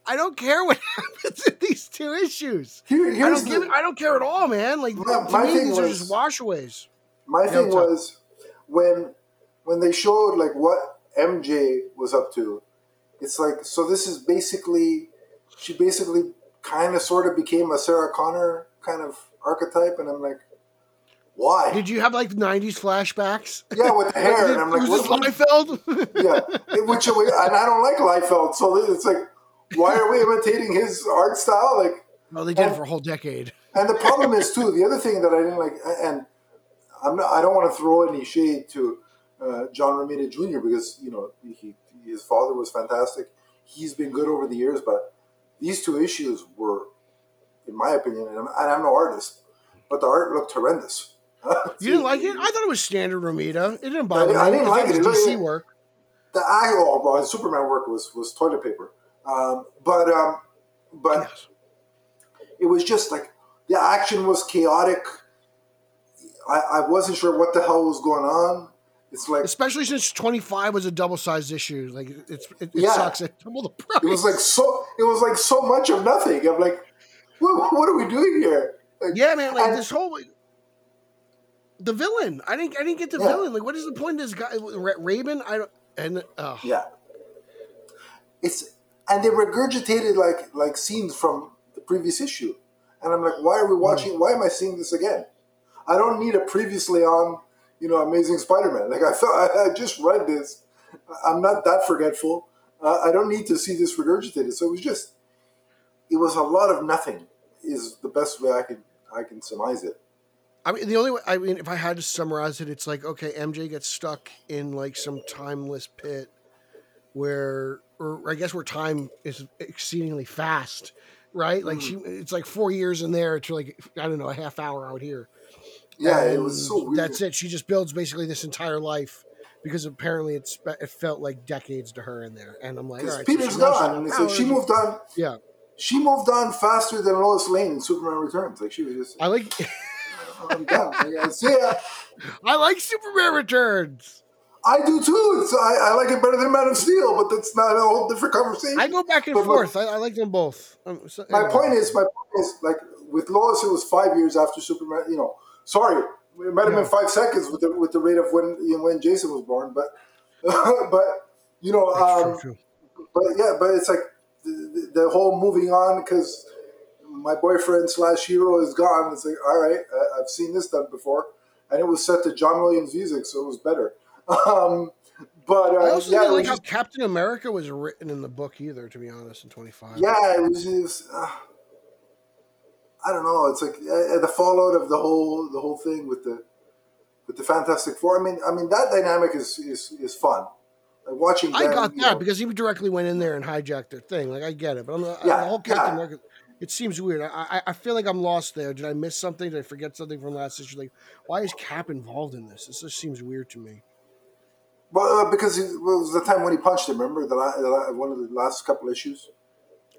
[SPEAKER 1] I don't care what <laughs> happens in these two issues.
[SPEAKER 3] here,
[SPEAKER 1] I don't
[SPEAKER 3] the,
[SPEAKER 1] give. I don't care at all, man. Like
[SPEAKER 3] My-
[SPEAKER 1] to me,
[SPEAKER 3] thing
[SPEAKER 1] these are just washaways.
[SPEAKER 3] my thing was when when they showed like what MJ was up to. It's like so. This is basically she basically kind of sort of became a Sarah Connor kind of archetype, and I'm like, why?
[SPEAKER 1] Did you have like '90s flashbacks?
[SPEAKER 3] yeah, with the <laughs> hair, and I'm like,
[SPEAKER 1] was
[SPEAKER 3] what,
[SPEAKER 1] this Liefeld? <laughs>
[SPEAKER 3] yeah, it- which uh, and I don't like Liefeld, so it's like, why are we imitating his art style? Like,
[SPEAKER 1] well, they did it for a whole decade.
[SPEAKER 3] and the problem is too. The other thing that I didn't like, and I'm not, I don't want to throw any shade to uh, John Romita Jr. because you know he, his father was fantastic. He's been good over the years, but these two issues were, in my opinion, and I'm, and I'm no artist, but the art looked horrendous. <laughs>
[SPEAKER 1] You didn't like it? I thought it was standard Romita. It didn't bother
[SPEAKER 3] I
[SPEAKER 1] me. I didn't
[SPEAKER 3] like
[SPEAKER 1] thought
[SPEAKER 3] it.
[SPEAKER 1] was
[SPEAKER 3] It
[SPEAKER 1] DC work.
[SPEAKER 3] the I oh, well, Superman work was was toilet paper, um, but um, but
[SPEAKER 1] Yes.
[SPEAKER 3] it was just like the action was chaotic. I, I wasn't sure what the hell was going on. It's like
[SPEAKER 1] Especially since 25 was a double-sized issue. Like it's it, it
[SPEAKER 3] Yeah.
[SPEAKER 1] sucks. It double the price.
[SPEAKER 3] it was like so it was like so much of nothing. I'm like, what, what are we doing here? Like,
[SPEAKER 1] Yeah, man. Like this whole the villain. I didn't. I didn't get the
[SPEAKER 3] Yeah.
[SPEAKER 1] villain. Like, what is the point of this guy? Ra- Raven. I don't. And uh,
[SPEAKER 3] Yeah. It's and they regurgitated like like scenes from the previous issue, and I'm like, why are we watching? Why am I seeing this again? I don't need a previously on, you know, Amazing Spider-Man. Like I thought, I, <laughs> I just read this. I'm not that forgetful. Uh, I don't need to see this regurgitated. So it was just, it was a lot of nothing. Is the best way I can I can surmise it.
[SPEAKER 1] I mean, the only way. I mean, if I had to summarize it, it's like okay, MJ gets stuck in like some timeless pit where, or I guess where time is exceedingly fast, right? Like she, it's like four years in there to like I don't know a half hour out here.
[SPEAKER 3] Yeah, it was so weird.
[SPEAKER 1] That's it. She just builds basically this entire life because apparently it's it felt like decades to her in there. And I'm like, all right, so
[SPEAKER 3] Peter's
[SPEAKER 1] she
[SPEAKER 3] gone, it's she moved on.
[SPEAKER 1] Yeah,
[SPEAKER 3] She moved on faster than Lois Lane in Superman Returns. Like she was just,
[SPEAKER 1] I like <laughs>
[SPEAKER 3] I'm done. Like, see ya.
[SPEAKER 1] I like Superman Returns.
[SPEAKER 3] I do too. I, I like it better than Man of Steel, but that's not a whole different conversation.
[SPEAKER 1] I go back and
[SPEAKER 3] But-
[SPEAKER 1] forth. I, I like them both. Um, so-
[SPEAKER 3] my
[SPEAKER 1] anyway.
[SPEAKER 3] point is, my point is, like with Lois, it was five years after Superman. You know, sorry, it might have
[SPEAKER 1] Yeah.
[SPEAKER 3] been five seconds with the with the rate of when you know, when Jason was born, but <laughs> but you know, um,
[SPEAKER 1] true, too.
[SPEAKER 3] but yeah, but it's like the, the, whole moving on because my boyfriend slash hero is gone. It's like, all right, I, I've seen this done before, and it was set to John Williams music, so it was better. <laughs> Um, but
[SPEAKER 1] I
[SPEAKER 3] uh,
[SPEAKER 1] also
[SPEAKER 3] yeah,
[SPEAKER 1] like
[SPEAKER 3] was
[SPEAKER 1] how
[SPEAKER 3] just-
[SPEAKER 1] Captain America was written in the book either. To be honest, in 25.
[SPEAKER 3] yeah, it was just. Uh, I don't know. It's like uh, the fallout of the whole the whole thing with the with the Fantastic Four. I mean, I mean that dynamic is is, is fun. Like watching.
[SPEAKER 1] I got that
[SPEAKER 3] know-
[SPEAKER 1] because he directly went in there and hijacked their thing. Like I get it, but I'm
[SPEAKER 3] Yeah,
[SPEAKER 1] the whole Captain
[SPEAKER 3] yeah.
[SPEAKER 1] America. It seems weird. I, I I feel like I'm lost there. Did I miss something? Did I forget something from last issue? Like, why is Cap involved in this? This just seems weird to me.
[SPEAKER 3] Well, uh, because it was the time when he punched him. Remember the, la- the la- one of the last couple issues.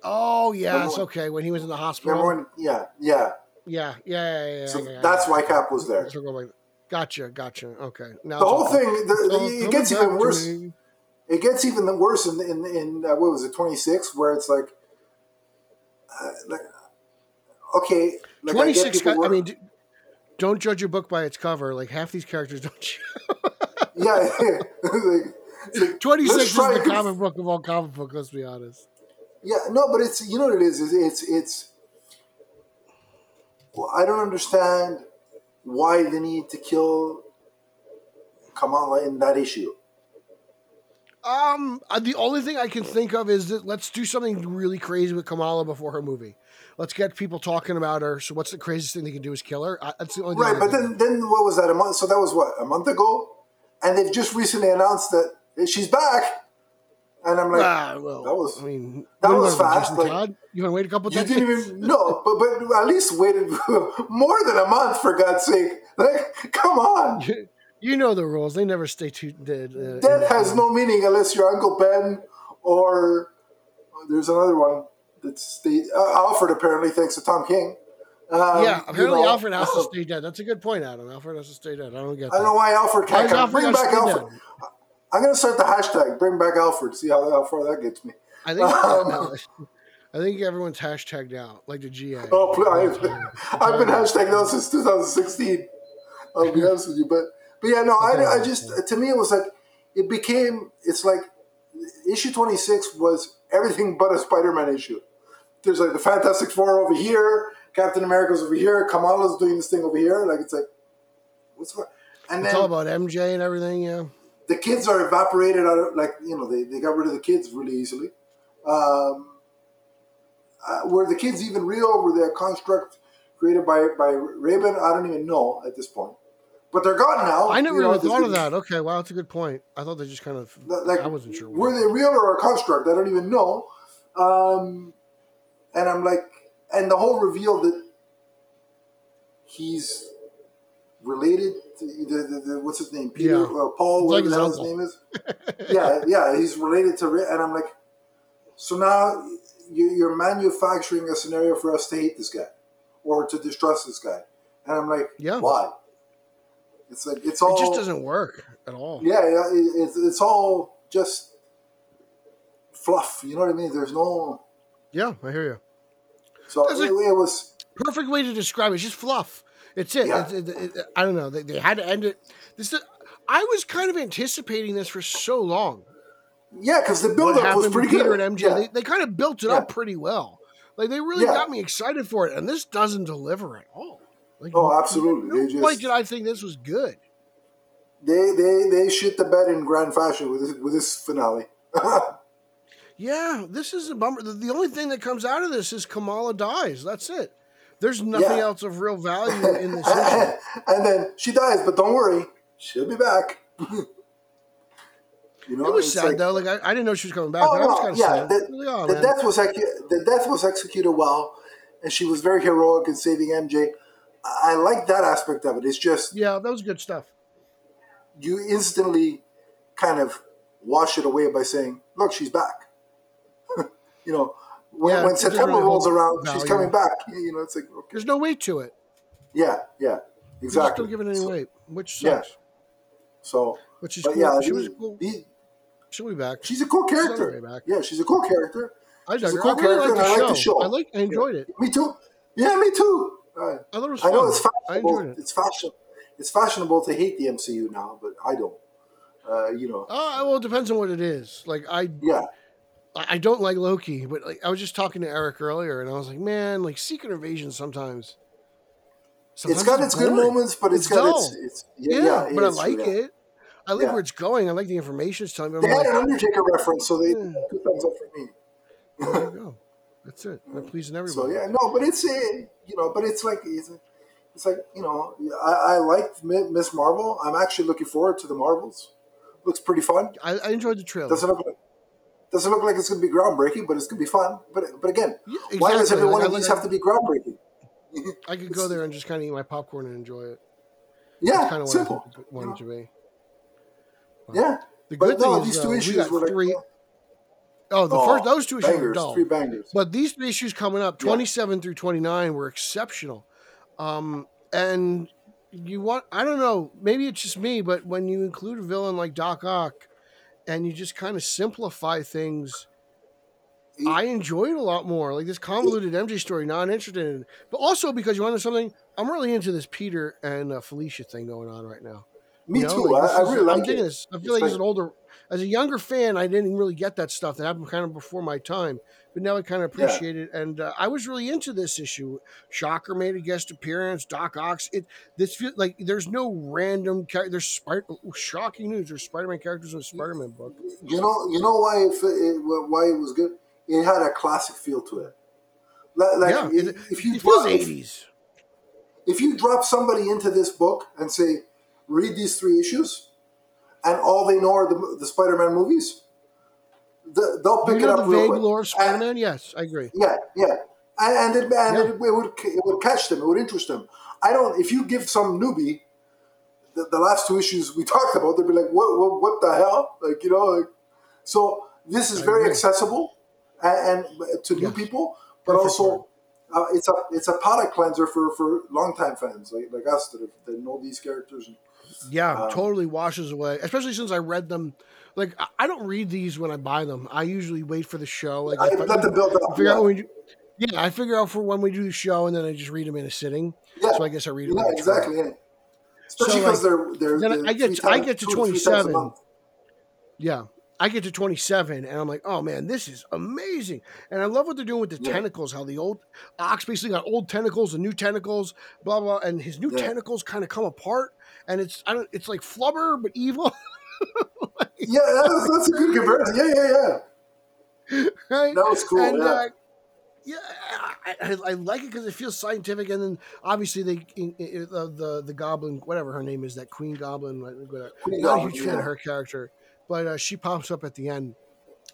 [SPEAKER 1] Oh yeah, it's
[SPEAKER 3] when-
[SPEAKER 1] okay. When he was in the hospital.
[SPEAKER 3] When? Yeah, yeah.
[SPEAKER 1] Yeah, yeah, yeah, yeah.
[SPEAKER 3] So
[SPEAKER 1] yeah, yeah,
[SPEAKER 3] that's
[SPEAKER 1] yeah.
[SPEAKER 3] why Cap was there.
[SPEAKER 1] That's what I'm like, Gotcha, gotcha. Okay. Now
[SPEAKER 3] The whole
[SPEAKER 1] okay.
[SPEAKER 3] thing, the,
[SPEAKER 1] So,
[SPEAKER 3] it gets even worse. It gets even worse in in in uh, what was it twenty six, where it's like, uh, like okay, like
[SPEAKER 1] 26
[SPEAKER 3] people
[SPEAKER 1] got, I mean don't judge a book by its cover like half these characters don't <laughs>
[SPEAKER 3] yeah, <laughs> like, it's like,
[SPEAKER 1] 26
[SPEAKER 3] let's
[SPEAKER 1] is the comic book of all comic book let's be honest
[SPEAKER 3] Yeah, no, but it's you know what it is. is It's it's. Well, I don't understand why they need to kill Kamala in that issue.
[SPEAKER 1] um uh, the only thing i can think of is that let's do something really crazy with kamala before her movie let's get people talking about her so what's the craziest thing they can do is kill her I, that's the only
[SPEAKER 3] Right, but then then what was that a month? So that was what a month ago, and they've just recently announced that she's back, and I'm like,
[SPEAKER 1] ah, well,
[SPEAKER 3] that was-
[SPEAKER 1] I mean,
[SPEAKER 3] that
[SPEAKER 1] you
[SPEAKER 3] was fast, like-
[SPEAKER 1] Todd? You want to wait a couple
[SPEAKER 3] you didn't even no, but but at least waited <laughs> more than a month for God's sake. Like, come on, <laughs>
[SPEAKER 1] you know the rules. They never stay too dead. Uh,
[SPEAKER 3] death
[SPEAKER 1] in-
[SPEAKER 3] has no meaning unless you're Uncle Ben or there's another one that's the uh, Alfred apparently thanks to Tom King. Um,
[SPEAKER 1] Yeah,
[SPEAKER 3] you
[SPEAKER 1] apparently
[SPEAKER 3] know,
[SPEAKER 1] Alfred has to stay dead. That's a good point, Adam. Alfred has to stay dead. I don't get
[SPEAKER 3] I don't know why Alfred can't come.
[SPEAKER 1] Alfred
[SPEAKER 3] Bring back Alfred.
[SPEAKER 1] dead?
[SPEAKER 3] I'm gonna start the hashtag. Bring back Alfred. See how, how far that gets me.
[SPEAKER 1] I think
[SPEAKER 3] Um, <laughs>
[SPEAKER 1] I think everyone's hashtagged out, like the GA. <laughs>
[SPEAKER 3] Oh, please, I've, been hashtag now since 2016. I'll be honest with you, but but yeah, no, I, I just to me it was like it became it's like issue 26 was everything but a Spider-Man issue. There's like the Fantastic Four over here, Captain America's over here, Kamala's doing this thing over here. Like it's like what's what? And
[SPEAKER 1] It's all about MJ and everything. Yeah.
[SPEAKER 3] The kids are evaporated out of like you know they, they got rid of the kids really easily. Um, uh, were the kids even real? Were they a construct created by by Raven? I don't even know at this point. But they're gone now.
[SPEAKER 1] I never
[SPEAKER 3] You know,
[SPEAKER 1] even thought of that. Okay, wow, that's a good point. I thought they just kind of.
[SPEAKER 3] Like,
[SPEAKER 1] I wasn't sure.
[SPEAKER 3] Were they real or a construct? I don't even know. Um, and I'm like, and the whole reveal that he's related to the, the, the what's his name, Peter,
[SPEAKER 1] Yeah.
[SPEAKER 3] uh, Paul,
[SPEAKER 1] like
[SPEAKER 3] whatever the hell his
[SPEAKER 1] his
[SPEAKER 3] name is. <laughs> yeah, yeah, he's related to, and I'm like, so now you- you're manufacturing a scenario for us to hate this guy or to distrust this guy, and I'm like,
[SPEAKER 1] Yeah.
[SPEAKER 3] why? It's like it's all
[SPEAKER 1] It just doesn't work at all.
[SPEAKER 3] yeah, it's it's all just fluff. You know what I mean? There's no.
[SPEAKER 1] Yeah, I hear you.
[SPEAKER 3] So it,
[SPEAKER 1] it-
[SPEAKER 3] it was
[SPEAKER 1] perfect way to describe it. It's just fluff. It's it.
[SPEAKER 3] Yeah.
[SPEAKER 1] It's- it- it- I don't know. They, they had to end it. This. is, I was kind of anticipating this for so long.
[SPEAKER 3] Yeah, because the build up was pretty
[SPEAKER 1] Peter
[SPEAKER 3] good.
[SPEAKER 1] and MJ?
[SPEAKER 3] Yeah.
[SPEAKER 1] They, they kind of built it
[SPEAKER 3] Yeah.
[SPEAKER 1] up pretty well. Like they really got me excited for it, and this doesn't deliver at all. Like,
[SPEAKER 3] Oh, absolutely.
[SPEAKER 1] No
[SPEAKER 3] They just-
[SPEAKER 1] did I think this was good.
[SPEAKER 3] They they they shit the bed in grand fashion with this, with this finale. <laughs>
[SPEAKER 1] Yeah, this is a bummer. The, the only thing that comes out of this is Kamala dies. That's it. There's nothing
[SPEAKER 3] Yeah.
[SPEAKER 1] else of real value in this <laughs> issue.
[SPEAKER 3] and then she dies, but don't worry, she'll be back. <laughs> you know,
[SPEAKER 1] It was sad
[SPEAKER 3] like-
[SPEAKER 1] though. Like I, I didn't know she was coming back,
[SPEAKER 3] Oh,
[SPEAKER 1] but I was
[SPEAKER 3] no,
[SPEAKER 1] kind of
[SPEAKER 3] yeah,
[SPEAKER 1] sad.
[SPEAKER 3] the-
[SPEAKER 1] Like, oh,
[SPEAKER 3] the death was the death was executed well, and she was very heroic in saving MJ. I I like that aspect of it. It's just
[SPEAKER 1] Yeah, that was good stuff.
[SPEAKER 3] you instantly kind of wash it away by saying, "Look, she's back." <laughs> you know, when,
[SPEAKER 1] Yeah,
[SPEAKER 3] when September
[SPEAKER 1] really
[SPEAKER 3] rolls around, she's coming back. You know, it's like okay,
[SPEAKER 1] There's no weight to it.
[SPEAKER 3] yeah, yeah, exactly.
[SPEAKER 1] give it any
[SPEAKER 3] So-
[SPEAKER 1] weight, which
[SPEAKER 3] yeah.
[SPEAKER 1] sucks.
[SPEAKER 3] So,
[SPEAKER 1] Which is cool.
[SPEAKER 3] yeah,
[SPEAKER 1] she was cool. She'll be back.
[SPEAKER 3] she's a cool character.
[SPEAKER 1] back.
[SPEAKER 3] Yeah, she's a cool character.
[SPEAKER 1] I
[SPEAKER 3] she's
[SPEAKER 1] dug
[SPEAKER 3] a
[SPEAKER 1] her. I
[SPEAKER 3] cool
[SPEAKER 1] really
[SPEAKER 3] character,
[SPEAKER 1] liked the,
[SPEAKER 3] I like the show.
[SPEAKER 1] I like. I enjoyed it.
[SPEAKER 3] Me too. Yeah, me too. Uh,
[SPEAKER 1] I thought it was
[SPEAKER 3] I
[SPEAKER 1] fun.
[SPEAKER 3] know it's
[SPEAKER 1] I
[SPEAKER 3] fashionable.
[SPEAKER 1] enjoyed it.
[SPEAKER 3] It's fashion. It's fashionable to hate the MCU now, but I don't. Uh, you know,
[SPEAKER 1] Uh, well, it depends on what it is. Like I,
[SPEAKER 3] yeah,
[SPEAKER 1] I don't like Loki, but like I was just talking to Eric earlier, and I was like, man, like Secret Invasion sometimes. sometimes
[SPEAKER 3] it's got its good moments, but
[SPEAKER 1] It's
[SPEAKER 3] it's got its, it's
[SPEAKER 1] Yeah,
[SPEAKER 3] yeah,
[SPEAKER 1] but I like
[SPEAKER 3] yeah.
[SPEAKER 1] it. I like
[SPEAKER 3] Yeah.
[SPEAKER 1] where it's going. I like the information it's telling me.
[SPEAKER 3] They
[SPEAKER 1] I'm
[SPEAKER 3] had
[SPEAKER 1] like,
[SPEAKER 3] an Undertaker reference, so they
[SPEAKER 1] Yeah.
[SPEAKER 3] two thumbs up for me.
[SPEAKER 1] there you <laughs> go. That's it. I'm pleasing everybody.
[SPEAKER 3] So yeah, no, but it's a you know, but it's like it's, it's like you know, I, I liked Miss Marvel. I'm actually looking forward to the Marvels. Looks pretty fun.
[SPEAKER 1] I, I enjoyed the trailer.
[SPEAKER 3] Doesn't look like doesn't look like it's going to be groundbreaking, but it's going to be fun. But but again,
[SPEAKER 1] Yeah,
[SPEAKER 3] why does
[SPEAKER 1] exactly.
[SPEAKER 3] every one of these have to be groundbreaking? <laughs>
[SPEAKER 1] I could go there and just kind of eat my popcorn and enjoy it.
[SPEAKER 3] Yeah,
[SPEAKER 1] That's kind of what
[SPEAKER 3] simple.
[SPEAKER 1] Think it wanted to be.
[SPEAKER 3] Yeah,
[SPEAKER 1] The
[SPEAKER 3] but
[SPEAKER 1] good
[SPEAKER 3] no,
[SPEAKER 1] thing is
[SPEAKER 3] these two
[SPEAKER 1] we
[SPEAKER 3] issues
[SPEAKER 1] got
[SPEAKER 3] were
[SPEAKER 1] three.
[SPEAKER 3] oh,
[SPEAKER 1] Oh, the
[SPEAKER 3] oh,
[SPEAKER 1] first those two issues were dull.
[SPEAKER 3] three bangers.
[SPEAKER 1] But these three issues coming up,
[SPEAKER 3] Yeah.
[SPEAKER 1] 27 through 29, were exceptional. Um, and you want, I don't know, maybe it's just me, but when you include a villain like Doc Ock and you just kind of simplify things, I enjoy it a lot more. Like this convoluted MJ story, not interested in. But also because you want to know something, I'm really into this Peter and uh, Felicia thing going on right now.
[SPEAKER 3] Me
[SPEAKER 1] You know,
[SPEAKER 3] too.
[SPEAKER 1] like,
[SPEAKER 3] I, I
[SPEAKER 1] is-
[SPEAKER 3] really
[SPEAKER 1] I'm
[SPEAKER 3] like
[SPEAKER 1] digging
[SPEAKER 3] it.
[SPEAKER 1] this. I feel
[SPEAKER 3] It's
[SPEAKER 1] like,
[SPEAKER 3] like-
[SPEAKER 1] an older, as a younger fan, I didn't really get that stuff. That happened kind of before my time, but now I kind of
[SPEAKER 3] Yeah.
[SPEAKER 1] appreciate it. And uh, I was really into this issue. Shocker made a guest appearance. Doc Ox. It this feel like there's no random. Char- there's Spider. Shocking news. There's Spider-Man characters in a Spider-Man book.
[SPEAKER 3] You know, you know why it, it why it was good. It had a classic feel to it. Like,
[SPEAKER 1] yeah,
[SPEAKER 3] if,
[SPEAKER 1] it,
[SPEAKER 3] if you
[SPEAKER 1] it feels
[SPEAKER 3] drop, if,
[SPEAKER 1] 80s.
[SPEAKER 3] if you drop somebody into this book and say, read these three issues, and all they know are the, the Spider-Man movies, the, they'll pick
[SPEAKER 1] You
[SPEAKER 3] it
[SPEAKER 1] know
[SPEAKER 3] up
[SPEAKER 1] the vague
[SPEAKER 3] quick.
[SPEAKER 1] lore of Spider-Man. yes, I agree.
[SPEAKER 3] Yeah, yeah, and, and, it, and
[SPEAKER 1] Yeah.
[SPEAKER 3] it, it would it would catch them. It would interest them. I don't. If you give some newbie the, the last two issues we <laughs> talked about, they'd be like, "What? What, what the hell?" Like you know. Like, so this is
[SPEAKER 1] I
[SPEAKER 3] very
[SPEAKER 1] agree.
[SPEAKER 3] accessible and, and to new
[SPEAKER 1] Yes.
[SPEAKER 3] people, but
[SPEAKER 1] Perfect
[SPEAKER 3] also uh, it's a it's a palate cleanser for for longtime fans like like us that have, that know these characters. And,
[SPEAKER 1] Yeah,
[SPEAKER 3] Um,
[SPEAKER 1] totally washes away. Especially since I read them. Like I- don't read these when I buy them. I usually wait for the show. Like
[SPEAKER 3] I
[SPEAKER 1] I-
[SPEAKER 3] let them build up.
[SPEAKER 1] figure out when we yeah, I figure out for when we do the show, and then I just read them in a sitting.
[SPEAKER 3] yeah,
[SPEAKER 1] So I guess I read them.
[SPEAKER 3] yeah exactly. Yeah. Especially
[SPEAKER 1] So,
[SPEAKER 3] because they're they're, they're
[SPEAKER 1] I get to- I get to
[SPEAKER 3] two three times a
[SPEAKER 1] 27. Yeah, I get to twenty seven, and I'm like, oh man, this is amazing. And I love what they're doing with the
[SPEAKER 3] Yeah.
[SPEAKER 1] tentacles. How the old Ox basically got old tentacles and new tentacles, blah blah, and his new
[SPEAKER 3] Yeah.
[SPEAKER 1] tentacles kind of come apart, and it's I don't, it's like Flubber but evil. <laughs>
[SPEAKER 3] Yeah, that's, that's a good comparison. Yeah, yeah, yeah.
[SPEAKER 1] right?
[SPEAKER 3] That was cool.
[SPEAKER 1] and
[SPEAKER 3] yeah.
[SPEAKER 1] uh, yeah, I, I, I like it because it feels scientific, and then obviously they in, in, uh, the the goblin, whatever her name is, that Queen Goblin, like, whatever.
[SPEAKER 3] Queen
[SPEAKER 1] Not a huge fan
[SPEAKER 3] yeah.
[SPEAKER 1] of her character, but uh, she pops up at the end.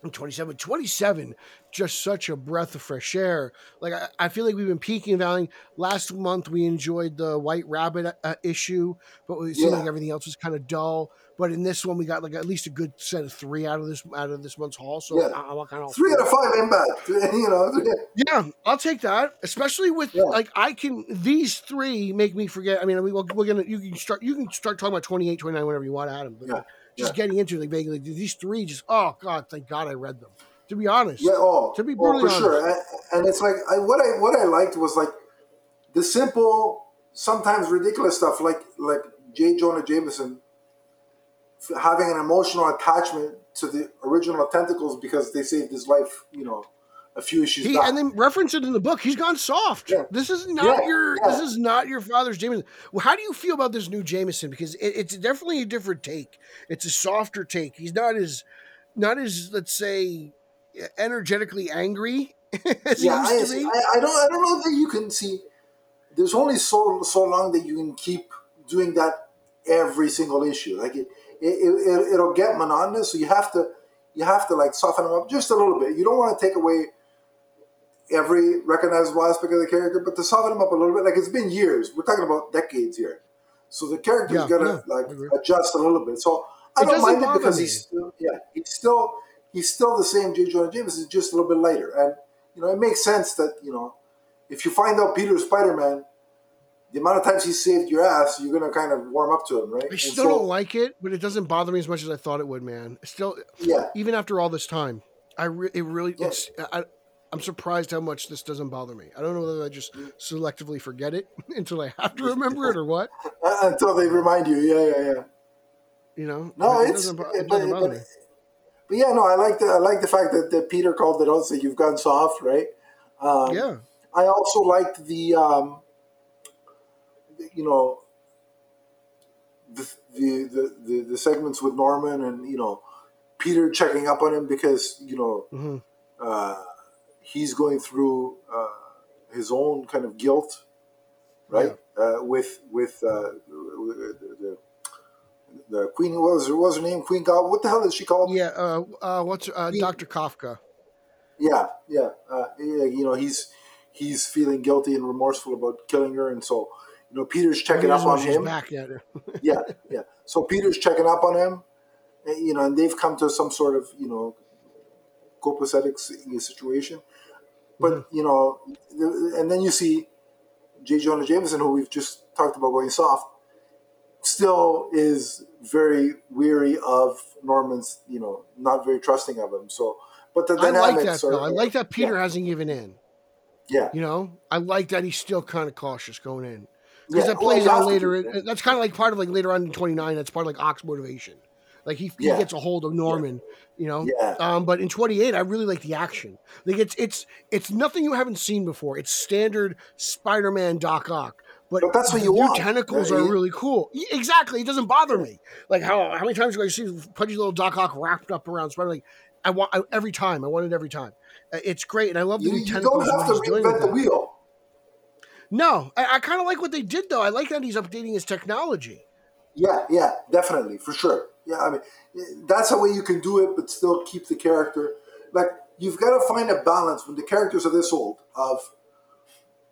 [SPEAKER 1] in 27 27 just such a breath of fresh air like i, I feel like we've been peaking and valleying last month we enjoyed the white rabbit uh, issue but it seemed
[SPEAKER 3] Yeah.
[SPEAKER 1] like everything else was kind of dull but in this one we got like at least a good set of three out of this out of this month's haul so
[SPEAKER 3] Yeah.
[SPEAKER 1] I, am kind of
[SPEAKER 3] Three out of five impact. <laughs> You know, <laughs>
[SPEAKER 1] yeah, I'll take that. Especially with
[SPEAKER 3] Yeah.
[SPEAKER 1] like I can these three make me forget. I mean, we, we're gonna you can start you can start talking about 28, 29 whenever you want, Adam. But
[SPEAKER 3] Yeah,
[SPEAKER 1] just
[SPEAKER 3] yeah.
[SPEAKER 1] getting into it, like vaguely these three just oh god, thank God I read them. To be honest,
[SPEAKER 3] yeah. Oh,
[SPEAKER 1] To be
[SPEAKER 3] oh,
[SPEAKER 1] brutally
[SPEAKER 3] for sure. And, and it's like I, what I what I liked was like the simple, sometimes ridiculous stuff like like J. Jonah Jameson having an emotional attachment to the original tentacles because they saved his life, you know, a few issues
[SPEAKER 1] He
[SPEAKER 3] back.
[SPEAKER 1] and then reference it in the book. He's gone soft.
[SPEAKER 3] Yeah.
[SPEAKER 1] This is not
[SPEAKER 3] Yeah,
[SPEAKER 1] your.
[SPEAKER 3] yeah.
[SPEAKER 1] This is not your father's Jameson. Well, how do you feel about this new Jameson? Because it, it's definitely a different take. It's a softer take. He's not as, not as let's say, energetically angry <laughs> as
[SPEAKER 3] yeah,
[SPEAKER 1] he
[SPEAKER 3] I,
[SPEAKER 1] used to be.
[SPEAKER 3] I, I don't I don't know that you can see. There's only so so long that you can keep doing that every single issue. Like it, it, it it'll get monotonous. So you have to you have to like soften them up just a little bit. You don't want to take away every recognizable aspect of the character, but to soften them up a little bit. Like it's been years. We're talking about decades here. So the character's
[SPEAKER 1] Yeah,
[SPEAKER 3] got to
[SPEAKER 1] yeah,
[SPEAKER 3] like adjust a little bit. So I
[SPEAKER 1] It
[SPEAKER 3] don't mind it because
[SPEAKER 1] me.
[SPEAKER 3] he's still yeah he's still he's still the same J. Jonah Jameson, just a little bit lighter. And you know it makes sense that you know if you find out Peter's Spider Man, the amount of times he saved your ass, you're gonna kind of warm up to him, right?
[SPEAKER 1] I still
[SPEAKER 3] so-
[SPEAKER 1] don't like it, but it doesn't bother me as much as I thought it would, man. Still,
[SPEAKER 3] Yeah,
[SPEAKER 1] even after all this time, I re- it really
[SPEAKER 3] Yeah.
[SPEAKER 1] it's I, I'm surprised how much this doesn't bother me. I don't know whether I just selectively forget it <laughs> until I have to remember it or what.
[SPEAKER 3] Uh, until they remind you. Yeah, yeah, yeah.
[SPEAKER 1] You know,
[SPEAKER 3] No,
[SPEAKER 1] it
[SPEAKER 3] it's
[SPEAKER 1] doesn't,
[SPEAKER 3] it-
[SPEAKER 1] doesn't
[SPEAKER 3] but,
[SPEAKER 1] bother
[SPEAKER 3] but,
[SPEAKER 1] me.
[SPEAKER 3] but yeah, no, I like the I like the fact that, that Peter called it out. So you've gone soft, right? Um,
[SPEAKER 1] Yeah,
[SPEAKER 3] I also liked the, um, you know, the, the the the segments with Norman and you know Peter checking up on him because you know
[SPEAKER 1] hmm
[SPEAKER 3] uh, he's going through uh, his own kind of guilt, right? Uh, with with uh, the, the the Queen what was her, what was her name? Queen God. What the hell is she called?
[SPEAKER 1] yeah. Uh, uh, what's uh, Doctor Kafka?
[SPEAKER 3] Yeah, yeah, uh, yeah. You know, he's he's feeling guilty and remorseful about killing her, and so you know Peter's checking up on him.
[SPEAKER 1] back yet. <laughs>
[SPEAKER 3] yeah, yeah. So Peter's checking up on him, and, you know, and they've come to some sort of you know copacetic situation. But
[SPEAKER 1] Mm-hmm.
[SPEAKER 3] you know, and then you see J. Jonah Jameson, who we've just talked about going soft, still is very weary of Norman's, you know, not very trusting of him. So, but the dynamics.
[SPEAKER 1] I like that
[SPEAKER 3] are.
[SPEAKER 1] I like that Peter
[SPEAKER 3] yeah.
[SPEAKER 1] hasn't given in.
[SPEAKER 3] yeah,
[SPEAKER 1] You know, I like that he's still kind of cautious going in because
[SPEAKER 3] yeah.
[SPEAKER 1] that plays
[SPEAKER 3] you
[SPEAKER 1] out later.
[SPEAKER 3] be,
[SPEAKER 1] That's kind of like part of like later on in twenty nine. That's part of like Ock's motivation. Like he, he gets a hold of Norman. You know,
[SPEAKER 3] Yeah,
[SPEAKER 1] Um, but in 28, I really like the action. Like it's it's it's nothing you haven't seen before. It's standard Spider-Man Doc Ock. But,
[SPEAKER 3] But that's what you
[SPEAKER 1] new
[SPEAKER 3] want,
[SPEAKER 1] tentacles
[SPEAKER 3] right?
[SPEAKER 1] are really cool. Exactly. It doesn't bother me. Like how how many times do I see pudgy little Doc Ock wrapped up around Spider? Like I want I, every time. I want it every time. Uh, It's great, and I love the
[SPEAKER 3] you,
[SPEAKER 1] new
[SPEAKER 3] you
[SPEAKER 1] tentacles.
[SPEAKER 3] don't have to
[SPEAKER 1] he's doing with
[SPEAKER 3] reinvent the wheel.
[SPEAKER 1] No, I, I kind of like what they did though. I like that he's updating his technology.
[SPEAKER 3] Yeah, yeah, definitely, for sure. Yeah, I mean, that's a way you can do it, but still keep the character. Like you've got to find a balance when the characters are this old of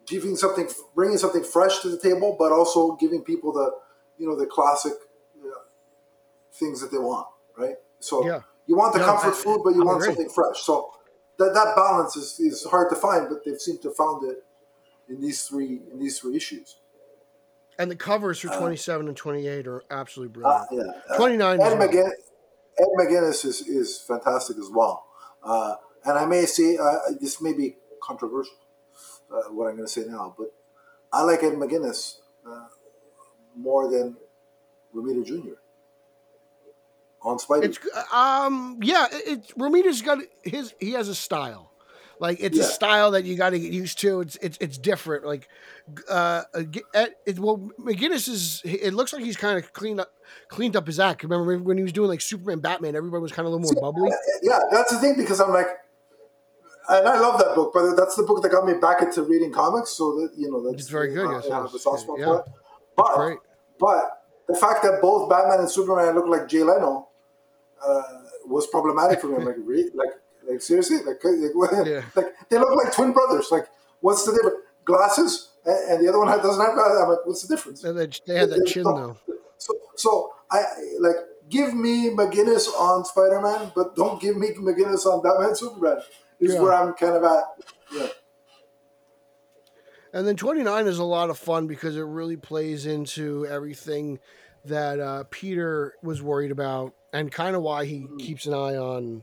[SPEAKER 3] giving something, bringing something fresh to the table, but also giving people the, you know, the classic you know, things that they want, right? So
[SPEAKER 1] Yeah.
[SPEAKER 3] you want the
[SPEAKER 1] No,
[SPEAKER 3] comfort
[SPEAKER 1] I-
[SPEAKER 3] food, but you
[SPEAKER 1] I
[SPEAKER 3] want
[SPEAKER 1] agree.
[SPEAKER 3] something fresh. So that that balance is, is hard to find, but they've seemed to have found it in these three in these three issues.
[SPEAKER 1] And the covers for
[SPEAKER 3] Uh,
[SPEAKER 1] 27 and 28 are absolutely
[SPEAKER 3] Uh,
[SPEAKER 1] brilliant.
[SPEAKER 3] yeah. Uh,
[SPEAKER 1] 29 as
[SPEAKER 3] Ed,
[SPEAKER 1] well.
[SPEAKER 3] McGinn, Ed McGuinness is, is fantastic as well. Uh, and I may say, uh, this may be controversial, uh, what I'm going to say now, but I like Ed McGuinness uh, more than Romita Jr. on Spidey.
[SPEAKER 1] It's um yeah, it, it's Romita's got his he has a style. Like it's a style that you got to get used to. It's it's it's different. Like uh it, well McGuinness is it looks like he's kind of cleaned up cleaned up his act. Remember when he was doing like Superman Batman, everybody was kind of a little more bubbly.
[SPEAKER 3] yeah, that's the thing because I'm like, and I love that book, but that's the book that got me back into reading comics. So that you know, that's
[SPEAKER 1] It's very good,
[SPEAKER 3] I
[SPEAKER 1] yes,
[SPEAKER 3] have
[SPEAKER 1] yes.
[SPEAKER 3] a soft spot
[SPEAKER 1] Yeah.
[SPEAKER 3] for it. But. But the fact that both Batman and Superman look like Jay Leno uh, was problematic for me. Like, really? Like, like seriously? Like, <laughs> like, what-
[SPEAKER 1] Yeah.
[SPEAKER 3] like they look like twin brothers. Like, what's the difference? Glasses, and, and the other one doesn't have glasses. I'm like, what's the difference?
[SPEAKER 1] And they, they had that chin though.
[SPEAKER 3] So, so I like give me McGuinness on Spider Man, but don't give me McGuinness on Batman Superman. Is
[SPEAKER 1] Yeah.
[SPEAKER 3] where I'm kind of at. Yeah.
[SPEAKER 1] And then 29 is a lot of fun because it really plays into everything that uh, Peter was worried about and kind of why he keeps an eye on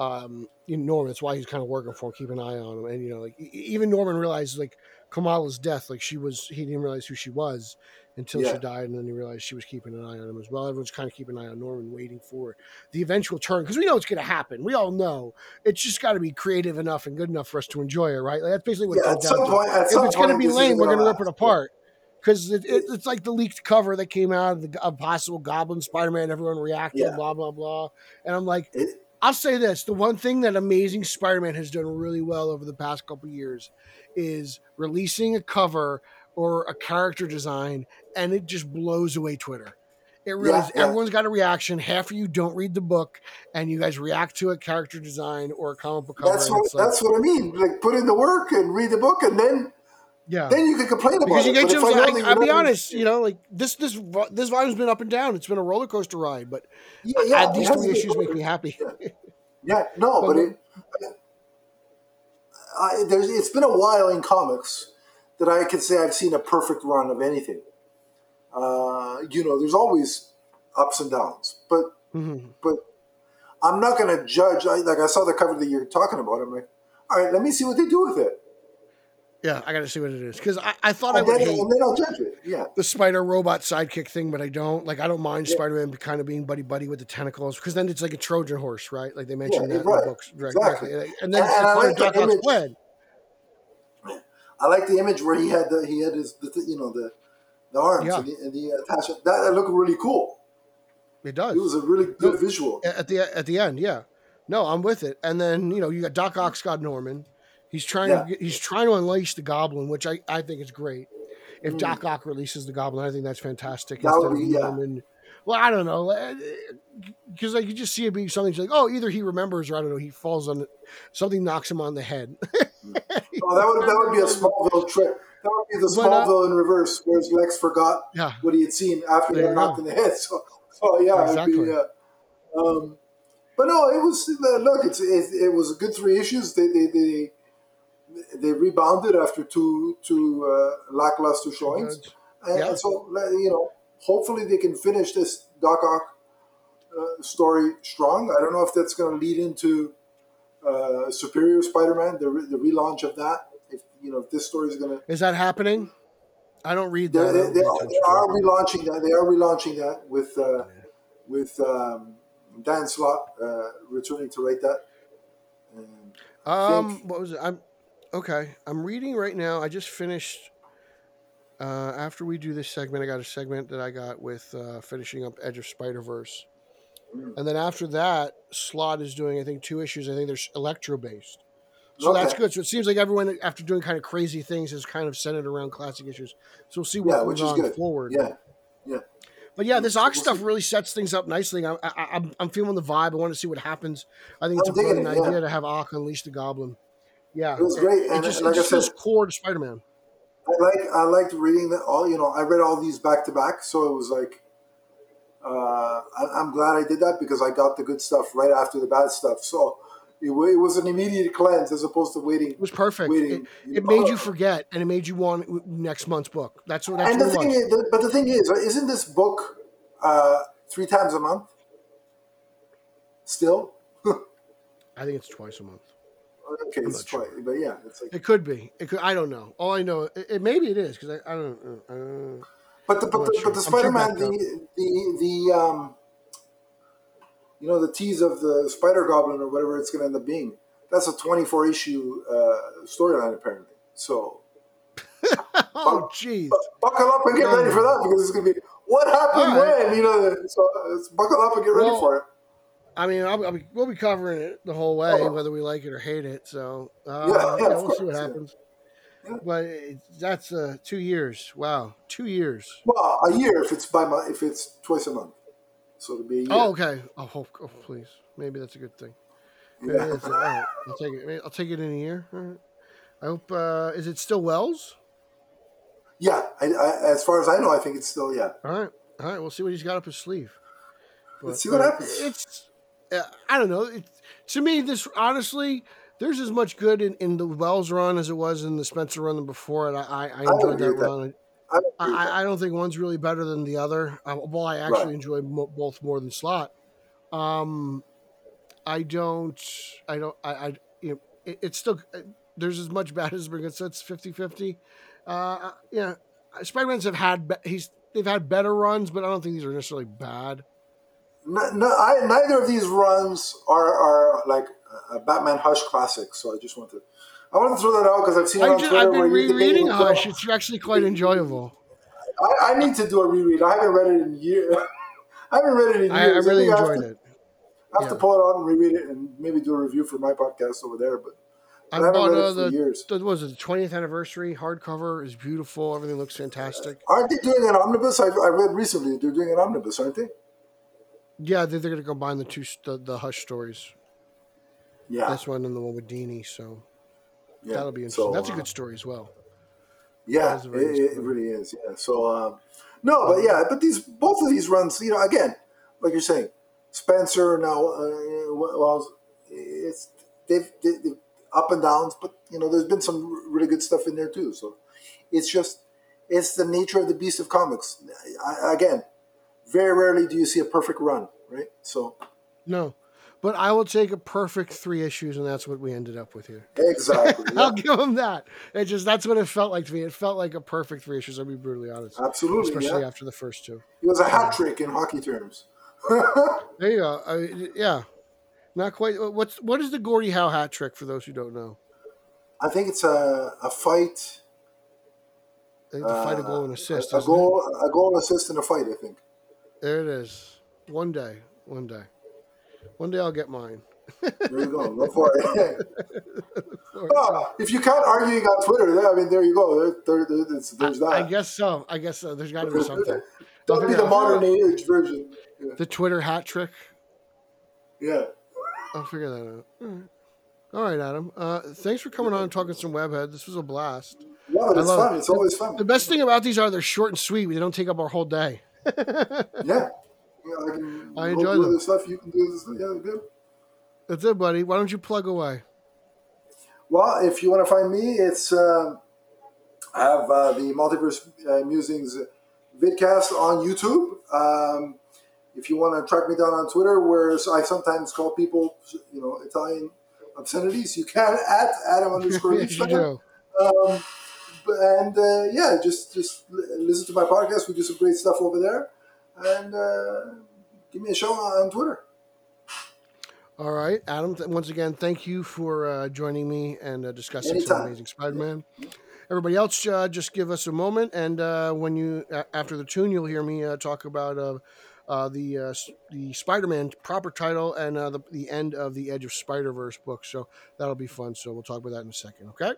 [SPEAKER 1] um, you know, Norman. That's why he's kind of working for him, keep an eye on him. And, you know, like even Norman realizes, like, Kamala's death. Like she was, he didn't realize who she was until
[SPEAKER 3] Yeah.
[SPEAKER 1] she died, and then he realized she was keeping an eye on him as well. Everyone's kind of keeping an eye on Norman, waiting for the eventual turn because we know it's going to happen. We all know it's just got to be creative enough and good enough for us to enjoy it, right? Like that's basically what
[SPEAKER 3] Yeah, at some point, at
[SPEAKER 1] If
[SPEAKER 3] some
[SPEAKER 1] it's going to be lame, we're going to rip it apart. Because it, it, it's like the leaked cover that came out of the of possible Goblin Spider Man. Everyone reacted,
[SPEAKER 3] Yeah.
[SPEAKER 1] blah blah blah. And I'm like,
[SPEAKER 3] It,
[SPEAKER 1] I'll say this: the one thing that Amazing Spider-Man has done really well over the past couple years is releasing a cover or a character design, and it just blows away Twitter. It really,
[SPEAKER 3] Yeah, yeah.
[SPEAKER 1] everyone's got a reaction. Half of you don't read the book, and you guys react to a character design or a comic book cover.
[SPEAKER 3] that's what
[SPEAKER 1] like,
[SPEAKER 3] that's what I mean. Like put in the work and read the book, and then
[SPEAKER 1] yeah.
[SPEAKER 3] then you can complain about
[SPEAKER 1] Because you
[SPEAKER 3] it.
[SPEAKER 1] get
[SPEAKER 3] But if
[SPEAKER 1] to,
[SPEAKER 3] I know
[SPEAKER 1] I,
[SPEAKER 3] that
[SPEAKER 1] I'll be honest, you know, like this, this, this volume's been up and down. It's been a roller coaster ride, but
[SPEAKER 3] Yeah, yeah,
[SPEAKER 1] uh, these three issues make me happy.
[SPEAKER 3] Yeah, no, <laughs>
[SPEAKER 1] But
[SPEAKER 3] but it, I, there's, it's been a while in comics that I could say I've seen a perfect run of anything. Uh, you know, there's always ups and downs, but
[SPEAKER 1] Mhm.
[SPEAKER 3] but I'm not going to judge. I, like I saw the cover that you're talking about. I'm like, all right, let me see what they do with it,
[SPEAKER 1] Yeah, I got to see what it is because I, I thought oh,
[SPEAKER 3] I
[SPEAKER 1] would.
[SPEAKER 3] then,
[SPEAKER 1] hate
[SPEAKER 3] and then I'll judge it. Yeah,
[SPEAKER 1] the spider robot sidekick thing, but I don't. Like, I don't mind
[SPEAKER 3] Yeah.
[SPEAKER 1] Spider Man kind of being buddy buddy with the tentacles because then it's like a Trojan horse, right? Like they mentioned
[SPEAKER 3] Yeah,
[SPEAKER 1] that
[SPEAKER 3] right.
[SPEAKER 1] in the books direct-
[SPEAKER 3] Exactly.
[SPEAKER 1] directly. And then
[SPEAKER 3] And- and I like the image. I like the image where he had the he had his the, you know the the arms
[SPEAKER 1] Yeah.
[SPEAKER 3] and the, and the attachment. That, that looked really cool.
[SPEAKER 1] It does.
[SPEAKER 3] It was a really good
[SPEAKER 1] No,
[SPEAKER 3] visual.
[SPEAKER 1] at the at the end, yeah. No, I'm with it. And then you know you got Doc Ock, Scott Norman. He's trying
[SPEAKER 3] Yeah.
[SPEAKER 1] to he's trying to unleash the Goblin, which I, I think is great. If
[SPEAKER 3] Mm.
[SPEAKER 1] Doc Ock releases the Goblin, I think that's fantastic.
[SPEAKER 3] That would be- yeah.
[SPEAKER 1] Well, I don't know, because I could just see it being something like, oh, either he remembers or I don't know, he falls on something knocks him on the head. <laughs>
[SPEAKER 3] Oh, that would that would be a <laughs> Smallville trick. That would be the
[SPEAKER 1] uh,
[SPEAKER 3] Smallville in reverse, whereas Lex forgot
[SPEAKER 1] yeah,
[SPEAKER 3] what he had seen after he got knocked in the head. <laughs> So, so yeah,
[SPEAKER 1] Exactly.
[SPEAKER 3] be. Uh, um, but no, it was uh, look. It's it, it was a good three issues. They they they, they rebounded after two two uh, lackluster showings, and,
[SPEAKER 1] Yeah.
[SPEAKER 3] and so you know, hopefully they can finish this Doc Ock uh, story strong. I don't know if that's going to lead into uh, Superior Spider-Man, the re- the relaunch of that. If you know if this story is going to
[SPEAKER 1] Is that happening? I don't read that. I
[SPEAKER 3] they, they, are, they are relaunching that. They are relaunching that with uh, with um, Dan Slott uh, returning to write that. And
[SPEAKER 1] Um,
[SPEAKER 3] think-
[SPEAKER 1] what was it? I'm okay. I'm reading right now. I just finished. Uh, after we do this segment, I got a segment that I got with uh, finishing up Edge of Spider Verse, and then after that, Slott is doing I think two issues. I think they're Electro based, so that's good. So it seems like everyone after doing kind of crazy things is kind of centered around classic issues. So we'll see what
[SPEAKER 3] Yeah,
[SPEAKER 1] goes on
[SPEAKER 3] good.
[SPEAKER 1] forward.
[SPEAKER 3] yeah, yeah.
[SPEAKER 1] But yeah, this Ox stuff really sets things up nicely. I, I, I'm, I'm feeling the vibe. I want to see what happens. I think it's
[SPEAKER 3] I'm
[SPEAKER 1] a brilliant
[SPEAKER 3] it, yeah.
[SPEAKER 1] idea to have Ock unleash the Goblin. Yeah,
[SPEAKER 3] It was great, and
[SPEAKER 1] It just,
[SPEAKER 3] like
[SPEAKER 1] it just
[SPEAKER 3] I
[SPEAKER 1] feels
[SPEAKER 3] said,
[SPEAKER 1] core to Spider-Man.
[SPEAKER 3] I like I liked reading that all. You know, I read all these back to back, so it was like. Uh, I, I'm glad I did that because I got the good stuff right after the bad stuff. So it, it was an immediate cleanse as opposed to waiting.
[SPEAKER 1] It was perfect.
[SPEAKER 3] Waiting,
[SPEAKER 1] It, it made you forget, and it made you want next month's book. That's what. That's
[SPEAKER 3] and the
[SPEAKER 1] what it
[SPEAKER 3] thing is, but the thing is, isn't this book uh, three times a month? Still, <laughs>
[SPEAKER 1] I think it's twice a month.
[SPEAKER 3] Okay, it's
[SPEAKER 1] sure.
[SPEAKER 3] twice, but yeah, it's like.
[SPEAKER 1] It could be. It could. I don't know. All I know, it, it maybe it is because I, I don't. Uh,
[SPEAKER 3] But the but the, but the
[SPEAKER 1] sure. I'm too
[SPEAKER 3] Spider-Man the the the um, you know, the tease of the Spider Goblin or whatever it's going to end up being. That's a 24 issue uh, storyline apparently. So <laughs>
[SPEAKER 1] oh, jeez.
[SPEAKER 3] buckle up and get ready for that because it's going to be what happened
[SPEAKER 1] right.
[SPEAKER 3] when you know. So it's buckle up and get ready
[SPEAKER 1] Well,
[SPEAKER 3] for it.
[SPEAKER 1] I mean, I'll, I'll be, we'll be covering it the whole way,
[SPEAKER 3] Oh.
[SPEAKER 1] whether we like it or hate it. So uh,
[SPEAKER 3] Yeah,
[SPEAKER 1] yeah,
[SPEAKER 3] yeah,
[SPEAKER 1] we'll see what happens. But it, that's uh, two years. Wow, two years.
[SPEAKER 3] Well, a year if it's by month, if it's twice a month. So it'll be a year.
[SPEAKER 1] Oh, okay. Oh, hope, oh, please. Maybe that's a good thing. Maybe
[SPEAKER 3] Yeah.
[SPEAKER 1] that's- all right, I'll take it. I'll take it in a year. Right. I hope. Uh, is it still Wells?
[SPEAKER 3] Yeah, I, I, as far as I know, I think it's still yeah.
[SPEAKER 1] All right. All right. We'll see what he's got up his sleeve.
[SPEAKER 3] Let's see what
[SPEAKER 1] uh,
[SPEAKER 3] happens.
[SPEAKER 1] It's. Uh, I don't know. It, to me, this honestly, there's as much good in, in the Wells run as it was in the Spencer run before it. I, I, I enjoyed that
[SPEAKER 3] that.
[SPEAKER 1] run.
[SPEAKER 3] I with
[SPEAKER 1] I. I- don't think one's really better than the other. Uh, well, I actually
[SPEAKER 3] Right.
[SPEAKER 1] enjoy mo- both more than Slott. Um, I don't. I don't. I. I you know, it, it's still uh, there's as much bad as good, so it's 50-50. Uh, yeah, Spider-Man's have had he's they've had better runs, but I don't think these are necessarily bad.
[SPEAKER 3] No, no, I, neither of these runs are, are like a Batman Hush classic. So I just want to, I want to throw that out because I've seen it
[SPEAKER 1] I
[SPEAKER 3] on
[SPEAKER 1] just,
[SPEAKER 3] Twitter.
[SPEAKER 1] I've been rereading Hush. It's actually quite enjoyable.
[SPEAKER 3] I, I need to do a reread. I haven't read it in years. <laughs> I haven't read it in
[SPEAKER 1] I, I really
[SPEAKER 3] have
[SPEAKER 1] enjoyed
[SPEAKER 3] to-
[SPEAKER 1] it.
[SPEAKER 3] I have to pull it out and reread it and maybe do a review for my podcast over there. But
[SPEAKER 1] I
[SPEAKER 3] I haven't read
[SPEAKER 1] uh,
[SPEAKER 3] it for
[SPEAKER 1] the,
[SPEAKER 3] years.
[SPEAKER 1] the what was it the 20th anniversary hardcover is beautiful. Everything looks fantastic.
[SPEAKER 3] Aren't they doing an omnibus? I, I read recently they're doing an omnibus, aren't they?
[SPEAKER 1] Yeah, they're, they're going to combine the two the, the Hush stories.
[SPEAKER 3] Yeah,
[SPEAKER 1] This one and the one with Dini. So
[SPEAKER 3] yeah.
[SPEAKER 1] that'll be interesting.
[SPEAKER 3] So,
[SPEAKER 1] That's a
[SPEAKER 3] uh,
[SPEAKER 1] good story as well.
[SPEAKER 3] Yeah, it, it really is. Yeah. So um, no, but yeah, but these both of these runs, you know, again, like you're saying, Spencer now, uh, well, it's they've, they they've up and downs, but you know, there's been some really good stuff in there too. So it's just it's the nature of the beast of comics. I, again, very rarely do you see a perfect run, right? So
[SPEAKER 1] No, but I will take a perfect three issues, and that's what we ended up with here.
[SPEAKER 3] exactly, <laughs> yeah,
[SPEAKER 1] I'll give them that. It just that's what it felt like to me. It felt like a perfect three issues. I'll be brutally honest,
[SPEAKER 3] absolutely.
[SPEAKER 1] especially
[SPEAKER 3] Yeah.
[SPEAKER 1] after the first two.
[SPEAKER 3] It was a hat trick in hockey terms. <laughs>
[SPEAKER 1] There you go. I, yeah, not quite. What's what is the Gordie Howe hat trick for those who don't know?
[SPEAKER 3] I think it's a, a fight
[SPEAKER 1] I think the fight a goal and
[SPEAKER 3] Uh,
[SPEAKER 1] assist.
[SPEAKER 3] A, a
[SPEAKER 1] isn't it?
[SPEAKER 3] goal, a goal, and assist, and a fight. I think.
[SPEAKER 1] There it is. One day, one day, one day I'll get mine.
[SPEAKER 3] There you go. Go for it. <laughs> <laughs> Oh, if you can't arguing on Twitter, I mean, there you go. There, there, there- there's, there's that.
[SPEAKER 1] I guess so. I guess so. There's got to be something.
[SPEAKER 3] That'll be the modern age version. Yeah.
[SPEAKER 1] The Twitter hat trick.
[SPEAKER 3] yeah.
[SPEAKER 1] I'll figure that out. All right, All right Adam. Uh, thanks for coming on and talking some webhead. This was a blast.
[SPEAKER 3] Yeah, it's fun.
[SPEAKER 1] it.
[SPEAKER 3] It's always fun.
[SPEAKER 1] The best thing about these are they're short and sweet. They don't take up our whole day. <laughs>
[SPEAKER 3] Yeah. Yeah, I can
[SPEAKER 1] I enjoy them.
[SPEAKER 3] other stuff. You can do this. Yeah, good.
[SPEAKER 1] That's it, buddy. Why don't you plug away?
[SPEAKER 3] Well, if you want to find me, it's uh, I have uh, the Multiverse uh, Musings vidcast on YouTube. Um, if you want to track me down on Twitter, where I sometimes call people, you know, Italian obscenities, you can at Adam <laughs> underscore Um, and uh, yeah, just just listen to my podcast. We do some great stuff over there, and uh, give me a show on, Twitter.
[SPEAKER 1] All right, Adam. Th- once again, thank you for uh, joining me and uh, discussing some amazing Spider-Man. Everybody else, uh, just give us a moment, and uh, when you after the tune, you'll hear me uh, talk about uh, uh, the uh, the Spider-Man proper title and uh, the the end of the Edge of Spider-Verse book. So that'll be fun. So we'll talk about that in a second. Okay.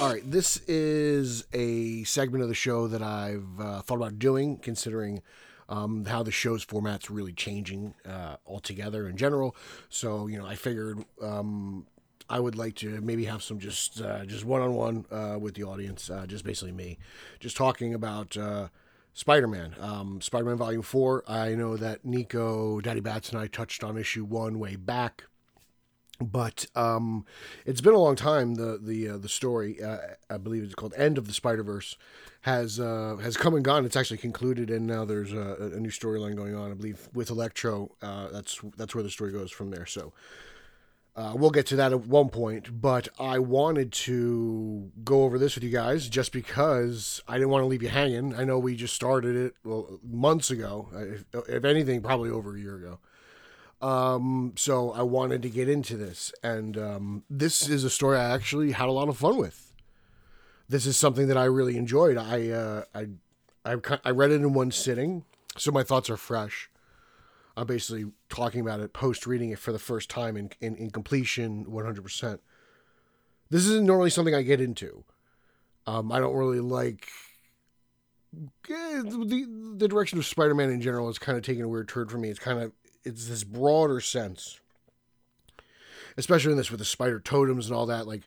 [SPEAKER 1] All right, this is a segment of the show that I've uh, thought about doing, considering um, how the show's format's really changing uh, altogether in general. So, you know, I figured um, I would like to maybe have some just uh, just one on one with the audience, uh, just basically me, just talking about uh, Spider Man, um, Spider Man Volume Four. I know that Nico, Daddy Bats, and I touched on issue one way back but um, it's been a long time. The the uh, the story, uh, I believe it's called "End of the Spider Verse," has uh, has come and gone. It's actually concluded, and now there's a, a new storyline going on. I believe with Electro. Uh, that's that's where the story goes from there. So. Uh, we'll get to that at one point, but I wanted to go over this with you guys just because I didn't want to leave you hanging. I know we just started it well, months ago, if, if anything, probably over a year ago. Um, so I wanted to get into this, and um, this is a story I actually had a lot of fun with. This is something that I really enjoyed. I uh, I I I read it in one sitting, so my thoughts are fresh. I'm basically talking about it post reading it for the first time in, in, in completion 100%. This isn't normally something I get into. Um, I don't really like eh, the the direction of Spider-Man in general is kind of taking a weird turn for me. It's kind of it's this broader sense, especially in this with the spider totems and all that. Like,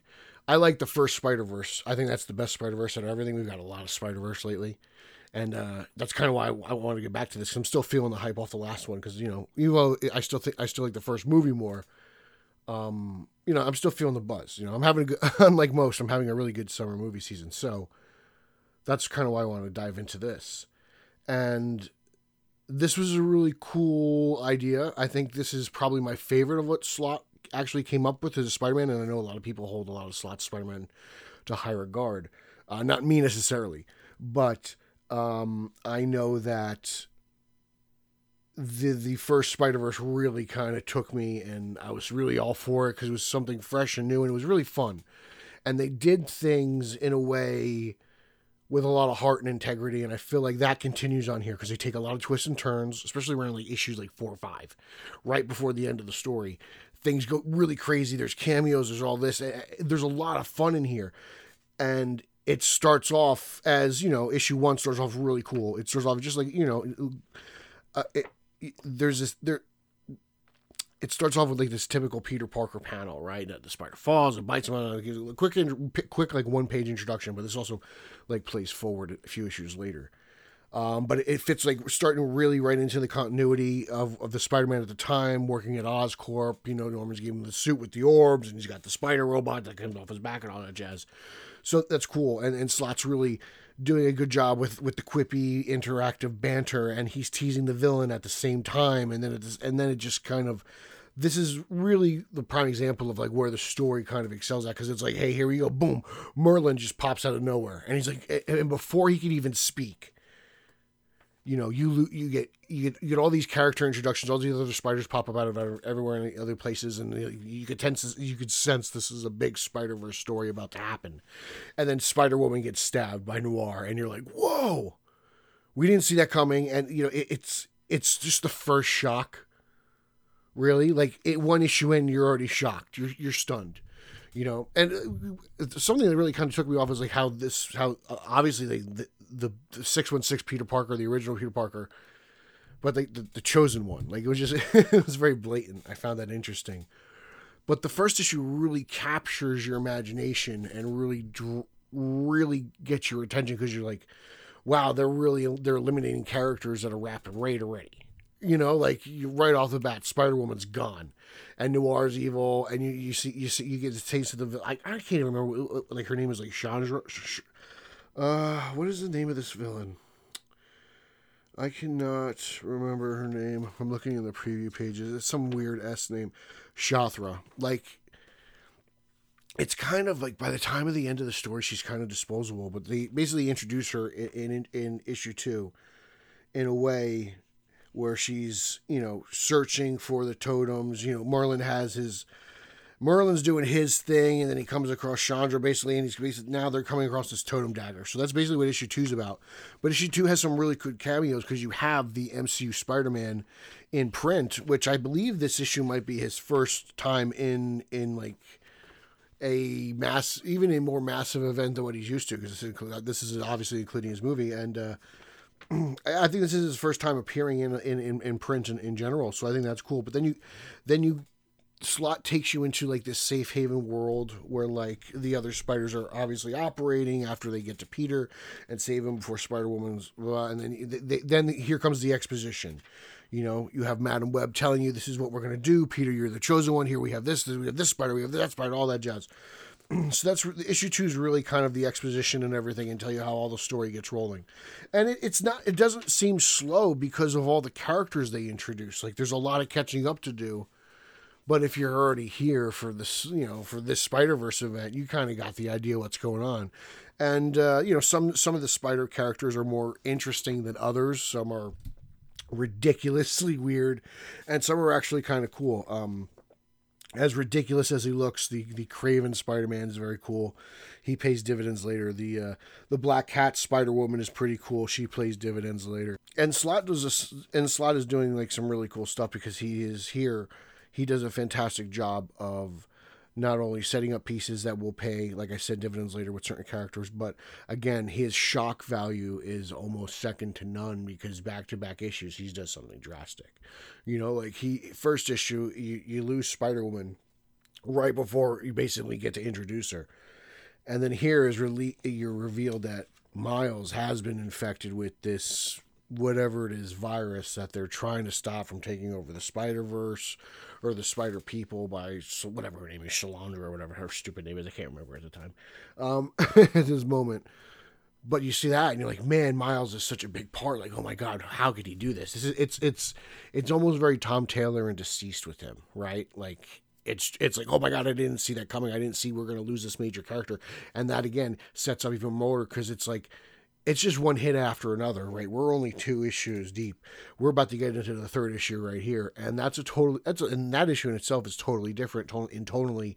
[SPEAKER 1] I like the first Spider Verse. I think that's the best Spider Verse out of everything. We've got a lot of Spider Verse lately, and uh, that's kind of why I, I want to get back to this. I'm still feeling the hype off the last one because you know, even though I still think I still like the first movie more. Um, you know, I'm still feeling the buzz. You know, I'm having a good, <laughs> unlike most, I'm having a really good summer movie season. So that's kind of why I want to dive into this. And this was a really cool idea. I think this is probably my favorite of what Slott actually came up with as a Spider-Man, and I know a lot of people hold a lot of Slott's Spider-Man to high regard. Uh, not me necessarily, but um, I know that the the first Spider Verse really kind of took me, and I was really all for it because it was something fresh and new, and it was really fun. And they did things in a way with a lot of heart and integrity, and I feel like that continues on here because they take a lot of twists and turns, especially around like issues like four or five, right before the end of the story. Things go really crazy. There's cameos. There's all this. Eh, eh, there's a lot of fun in here, and it starts off as you know issue one starts off really cool. It starts off just like you know. Uh, it, there's this there it starts off with like this typical Peter Parker panel, right? The spider falls and bites him on a quick, quick like one page introduction, but this also like plays forward a few issues later. Um, but it fits like starting really right into the continuity of, of the Spider-Man at the time, working at Oscorp. You know, Norman's giving him the suit with the orbs, and he's got the spider robot that comes off his back and all that jazz. So that's cool. And and Slott's really doing a good job with with the quippy interactive banter and he's teasing the villain at the same time and then it just, and then it just kind of this is really the prime example of like where the story kind of excels at because it's like hey here we go boom merlin just pops out of nowhere and he's like and before he can even speak you know, you you get you get you get all these character introductions. All these other spiders pop up out of everywhere in other places, and you could tense you could sense this is a big Spider Verse story about to happen. And then Spider Woman gets stabbed by Noir, and you're like, whoa, we didn't see that coming. And you know, it, it's it's just the first shock. Really, like it, one issue in, you're already shocked. You're you're stunned you know and uh, something that really kind of took me off is like how this how uh, obviously they the, the, the 616 Peter Parker, the original Peter Parker, but the, the, the chosen one. Like it was just, <laughs> it was very blatant. I found that interesting. But the first issue really captures your imagination and really, really gets your attention because you're like, wow, they're really, they're eliminating characters at a rapid rate already. You know, like you right off the bat, Spider Woman's gone, and Noir's evil, and you, you see you see you get the taste of the I, I can't even remember like her name is like Chandra uh, what is the name of this villain? I cannot remember her name. I'm looking in the preview pages. It's some weird S name. Shathra. Like, it's kind of like by the time of the end of the story, she's kind of disposable. But they basically introduce her in, in, in issue two in a way where she's, you know, searching for the totems. You know, Merlin has his Merlin's doing his thing, and then he comes across Chandra basically, and he's basically now they're coming across this totem dagger. So that's basically what issue two's about. But issue two has some really good cameos because you have the MCU Spider-Man in print, which I believe this issue might be his first time in in like a mass, even a more massive event than what he's used to. Because this is obviously including his movie, and uh, <clears throat> I think this is his first time appearing in in, in, in print in, in general. So I think that's cool. But then you then you Slott takes you into like this safe haven world where like the other spiders are obviously operating after they get to Peter and save him before Spider Woman's and then they, then here comes the exposition. You know, you have Madam Web telling you this is what we're going to do. Peter, you're the chosen one. Here we have this. We have this spider. We have that spider. All that jazz. <clears throat> so that's issue two is really kind of the exposition and everything and tell you how all the story gets rolling and it, it's not it doesn't seem slow because of all the characters they introduce like there's a lot of catching up to do but if you're already here for this, you know, for this Spider Verse event, you kind of got the idea what's going on. And uh, you know, some some of the Spider characters are more interesting than others. Some are ridiculously <laughs> weird, and some are actually kind of cool. Um, as ridiculous as he looks, the the Kraven Spider Man is very cool. He pays dividends later. The uh, the Black Cat Spider Woman is pretty cool. She plays dividends later. And Slott does a, and Slott is doing like some really cool stuff because he is here he does a fantastic job of not only setting up pieces that will pay, like I said, dividends later with certain characters, but again, his shock value is almost second to none because back to back issues, he does something drastic. You know, like he, first issue, you, you lose Spider Woman right before you basically get to introduce her. And then here is rele- you're revealed that Miles has been infected with this whatever it is virus that they're trying to stop from taking over the Spider Verse or the Spider People by whatever her name is, Shalandra or whatever her stupid name is. I can't remember at the time. Um, <laughs> at this moment. But you see that and you're like, man, Miles is such a big part. Like, oh my God, how could he do this? this is, it's it's it's almost very Tom Taylor and DCeased with him, right? Like it's it's like oh my god I didn't see that coming I didn't see we're gonna lose this major character and that again sets up even more because it's like it's just one hit after another right? We're only two issues deep. We're about to get into the third issue right here and that's a total that's a, and that issue in itself is totally different in totally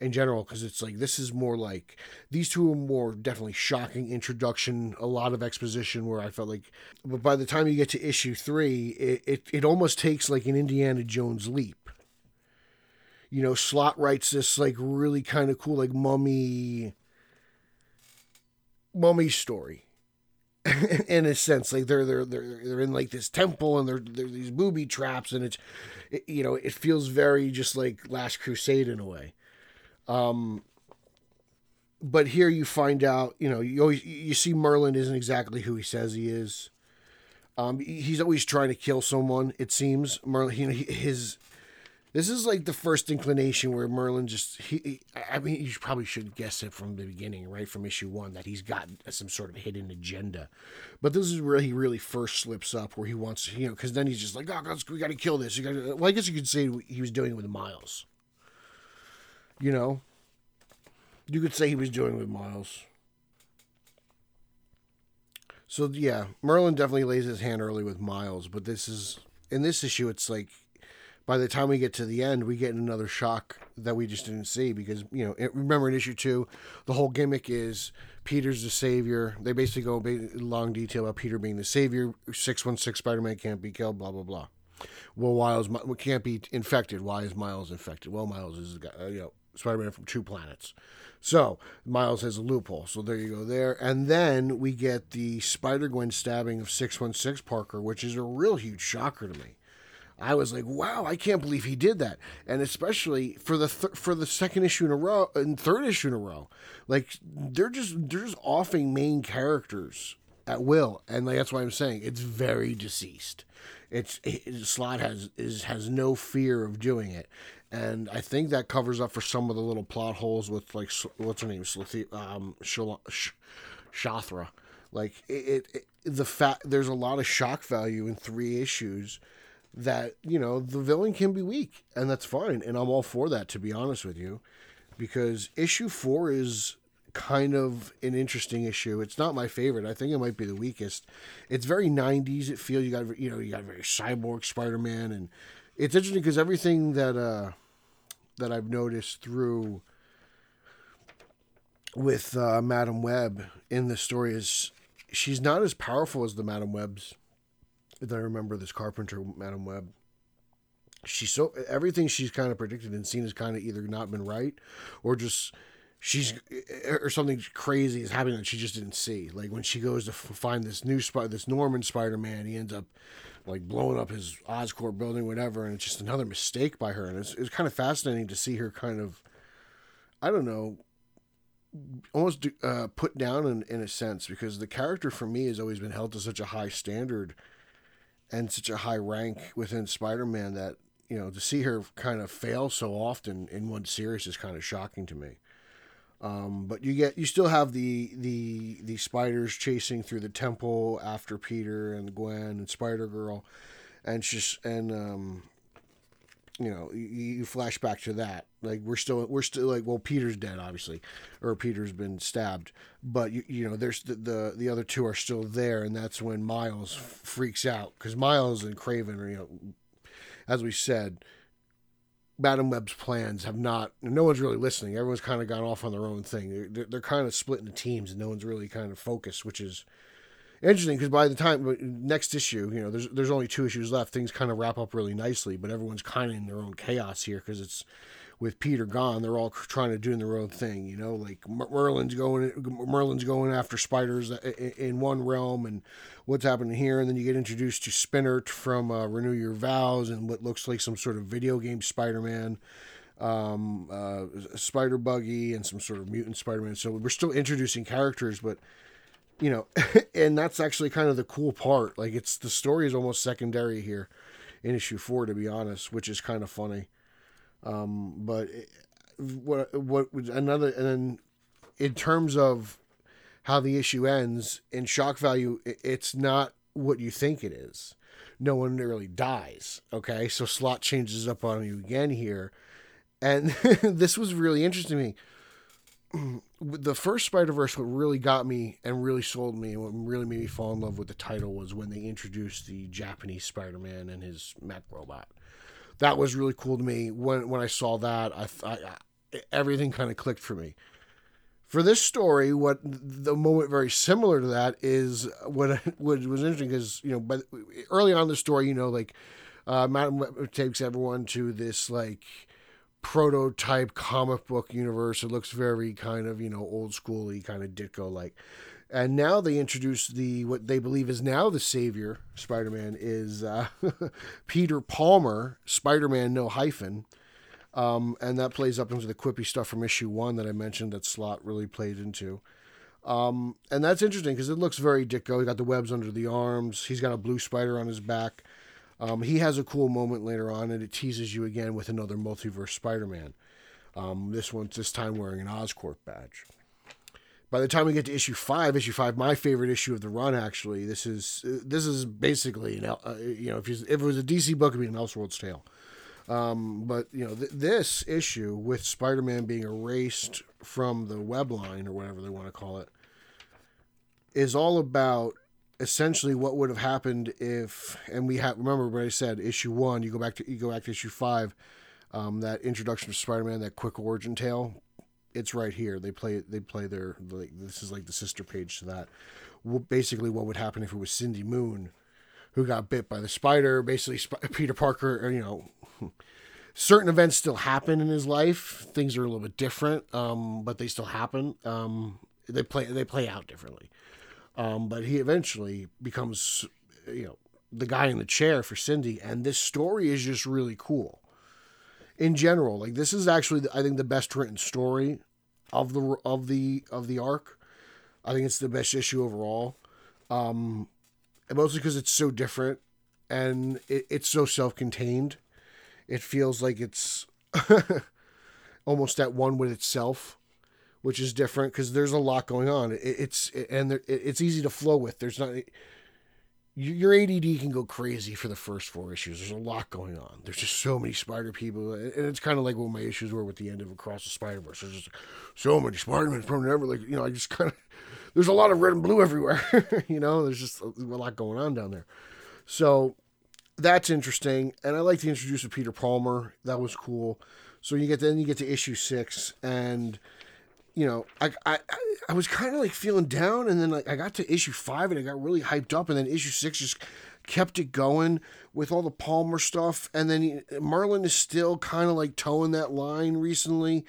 [SPEAKER 1] in general because it's like this is more like these two are more definitely shocking introduction a lot of exposition where i felt like but by the time you get to issue three it, it, it almost takes like an indiana jones leap. You know Slott writes this like really kind of cool like mummy mummy story <laughs> in a sense like they're they're they're they're in like this temple and they're they're these booby traps and it's it, you know it feels very just like last crusade in a way um, but here you find out, you know, you always you see Merlin isn't exactly who he says he is. Um, he's always trying to kill someone. It seems Merlin, you know, his this is like the first inclination where Merlin just he, I mean you probably should guess it from the beginning, right? From issue one that he's got some sort of hidden agenda. But this is where he really first slips up where he wants you know, because then he's just like, Oh God, we gotta kill this. You gotta well, I guess you could say he was doing it with Miles. You know, you could say he was doing with Miles. So yeah, Merlin definitely lays his hand early with Miles, but this is in this issue. It's like by the time we get to the end, we get another shock that we just didn't see because you know it, remember in issue two, the whole gimmick is Peter's the savior. They basically go long detail about Peter being the savior. Six one six Spider Man can't be killed. Blah blah blah. Well, Miles can't be infected. Why is Miles infected? Well, Miles is guy, uh, you know Spider-Man from two planets. So Miles has a loophole. So there you go there. And then we get the Spider Gwen stabbing of 616 Parker, which is a real huge shocker to me. I was like, wow, I can't believe he did that. And especially for the th- for the second issue in a row and third issue in a row. Like they're just they're just offing main characters at will. And like, that's why I'm saying it's very DCeased. It's it, Slott has is has no fear of doing it and I think that covers up for some of the little plot holes with like what's her name, um, Shathra. Like it, it, the fact there's a lot of shock value in three issues that you know the villain can be weak, and that's fine, and I'm all for that to be honest with you, because issue four is kind of an interesting issue. It's not my favorite. I think it might be the weakest. It's very 90s. It feels you got you know you got very cyborg Spider-Man and it's interesting because everything that uh, that I've noticed through with uh, Madam Web in the story is she's not as powerful as the Madam Webs. If I remember this Carpenter Madam Web, she's so everything she's kind of predicted and seen has kind of either not been right or just she's or something crazy is happening that she just didn't see. Like when she goes to find this new spot, this Norman Spider Man, he ends up like blowing up his Oscorp building, whatever, and it's just another mistake by her. And it's, it's kind of fascinating to see her kind of, I don't know, almost uh, put down in, in a sense because the character for me has always been held to such a high standard and such a high rank within Spider-Man that you know to see her kind of fail so often in one series is kind of shocking to me. Um, but you get you still have the the the spiders chasing through the temple after Peter and Gwen and Spider Girl, and just and um, you know you, you, flash back to that like we're still we're still like well Peter's dead obviously, or Peter's been stabbed, but you, you know there's the, the the other two are still there, and that's when Miles freaks out because Miles and Kraven are you know as we said Madam Web's plans have not. No one's really listening. Everyone's kind of gone off on their own thing. They're, they're kind of split into teams, and no one's really kind of focused, which is interesting because by the time next issue, you know, there's there's only two issues left. Things kind of wrap up really nicely, but everyone's kind of in their own chaos here because it's with Peter gone, they're all trying to do their own thing. You know, like Merlin's going, Merlin's going after spiders in one realm, and what's happening here. And then you get introduced to Spinner from uh, Renew Your Vows and what looks like some sort of video game Spider-Man, um, uh, Spider Buggy, and some sort of mutant Spider-Man. So we're still introducing characters, but you know, <laughs> and that's actually kind of the cool part. Like it's the story is almost secondary here in issue four, to be honest, which is kind of funny. Um, but what what another and then in terms of how the issue ends in shock value, it's not what you think it is. No one really dies. Okay, so Slott changes up on you again here, and <laughs> this was really interesting to me. <clears throat> the first Spider Verse, what really got me and really sold me, and what really made me fall in love with the title was when they introduced the Japanese Spider Man and his mech robot. That was really cool to me. When when I saw that, I, I, I everything kind of clicked for me. For this story, what the moment very similar to that is what <laughs> what was interesting because you know, but early on in the story, you know, like uh, Matt takes everyone to this like prototype comic book universe. It looks very kind of, you know, old schooly, kind of Ditko like. And now they introduce the what they believe is now the savior Spider Man is uh, <laughs> Peter Palmer, Spider Man no hyphen. Um, and that plays up into the quippy stuff from issue one that I mentioned that Slott really played into. Um, and that's interesting because it looks very Ditko. He got the webs under the arms. He's got a blue spider on his back. Um, he has a cool moment later on, and it teases you again with another multiverse Spider-Man. Um, this one's this time wearing an Oscorp badge. By the time we get to issue five, issue five, my favorite issue of the run, actually, this is this is basically an, uh, you know if, you, if it was a DC book, it'd be an Elseworlds tale. Um, but you know th- this issue with Spider-Man being erased from the web line or whatever they want to call it is all about essentially what would have happened if and we have remember what I said issue one you go back to you go back to issue five um, that introduction of Spider-Man that quick origin tale it's right here. They play they play their like this is like the sister page to that. Basically what would happen if it was Cindy Moon who got bit by the spider basically Sp- <laughs> Peter Parker you know <laughs> certain events still happen in his life. Things are a little bit different um, but they still happen. Um, they play they play out differently. Um, but he eventually becomes, you know, the guy in the chair for Cindy, and this story is just really cool. In general, like this is actually, I think, the best written story of the of the of the arc. I think it's the best issue overall, um, mostly because it's so different and it, it's so self-contained. It feels like it's <laughs> almost at one with itself which is different because there's a lot going on. It, it's it, and there, it, it's easy to flow with. There's not your ADD can go crazy for the first four issues. There's a lot going on. There's just so many Spider people, and it's kind of like what my issues were with the end of Across the Spider Verse. There's just so many Spider-Man from ever. Like you know, I just kind of <laughs> there's a lot of red and blue everywhere. <laughs> you know, there's just a, a lot going on down there. So that's interesting, and I like the introduce of Peter Palmer. That was cool. So you get then you get to issue six, and you know, I I I was kind of like feeling down, and then like I got to issue five, and I got really hyped up, and then issue six just kept it going with all the Palmer stuff, and then he, Merlin is still kind of like towing that line recently,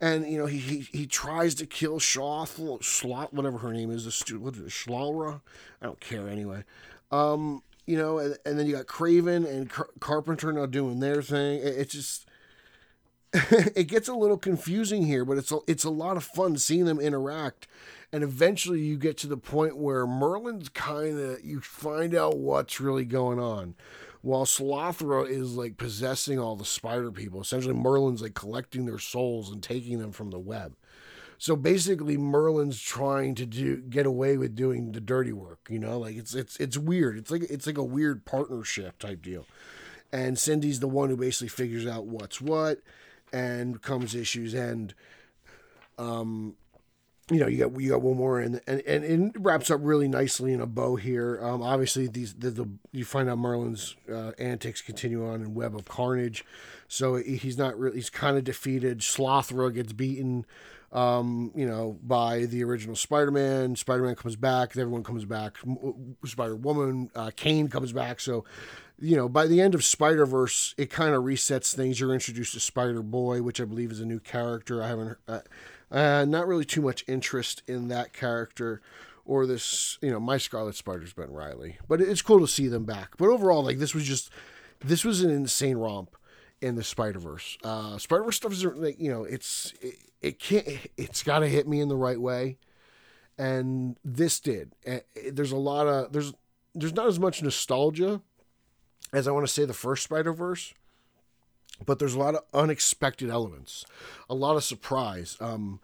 [SPEAKER 1] and you know he he, he tries to kill Sloth, Slot, whatever her name is, the stu- what is it? I don't care anyway. Um, you know, and, and then you got Kraven and Car- Carpenter now doing their thing. It, it's just <laughs> it gets a little confusing here, but it's a, it's a lot of fun seeing them interact. And eventually you get to the point where Merlin's kind of, you find out what's really going on. While Slothra is like possessing all the spider people. Essentially, Merlin's like collecting their souls and taking them from the web. So basically, Merlin's trying to do get away with doing the dirty work. You know, like it's it's it's weird. It's like it's like a weird partnership type deal. And Cindy's the one who basically figures out what's what and comes issues end. Um, you know, you got you got one more, and and, and it wraps up really nicely in a bow here. Um, obviously, these the, the you find out Merlin's uh, antics continue on in Web of Carnage, so he's not really he's kind of defeated. Slothra gets beaten, um, you know, by the original Spider-Man. Spider-Man comes back, everyone comes back. Spider-Woman, uh, Kaine comes back, so you know, by the end of Spider Verse, it kind of resets things. You're introduced to Spider Boy, which I believe is a new character. I haven't, uh, uh, not really too much interest in that character or this, you know, my Scarlet Spider's Ben Riley. But it's cool to see them back. But overall, like this was just, this was an insane romp in the Spider Verse. Uh, Spider Verse stuff is like, you know, it's it, it can't, it's got to hit me in the right way, and this did. There's a lot of there's there's not as much nostalgia as I want to say the first Spider Verse, but there's a lot of unexpected elements, a lot of surprise. Um,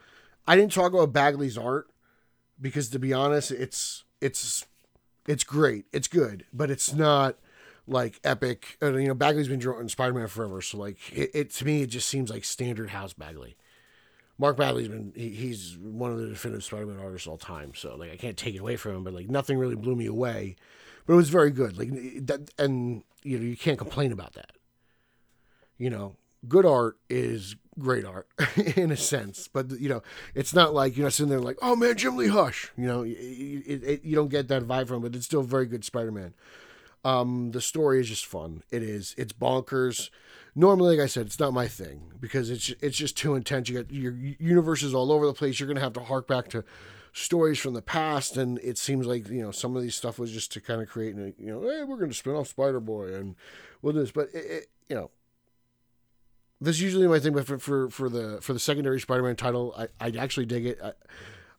[SPEAKER 1] I didn't talk about Bagley's art because, to be honest, it's it's it's great, it's good, but it's not like epic. And, you know, Bagley's been drawing Spider-Man forever, so like it, it to me, it just seems like standard House Bagley. Mark Bagley's been he, he's one of the definitive Spider-Man artists of all time, so like I can't take it away from him, but like nothing really blew me away, but it was very good. Like that, and you know you can't complain about that. You know, good art is great art <laughs> in a sense, but you know it's not like you're not sitting there like, oh man, Jim Lee Hush. You know, it, it, it, you don't get that vibe from, it, but it's still very good Spider-Man. Um, the story is just fun. It is. It's bonkers. Normally, like I said, it's not my thing because it's it's just too intense. You got your universes all over the place. You're gonna have to hark back to stories from the past, and it seems like you know some of these stuff was just to kind of create, you know, hey, we're gonna spin off Spider Boy and we'll do this. But it, it, you know, this is usually my thing. But for for, for the for the secondary Spider Man title, I I actually dig it. I,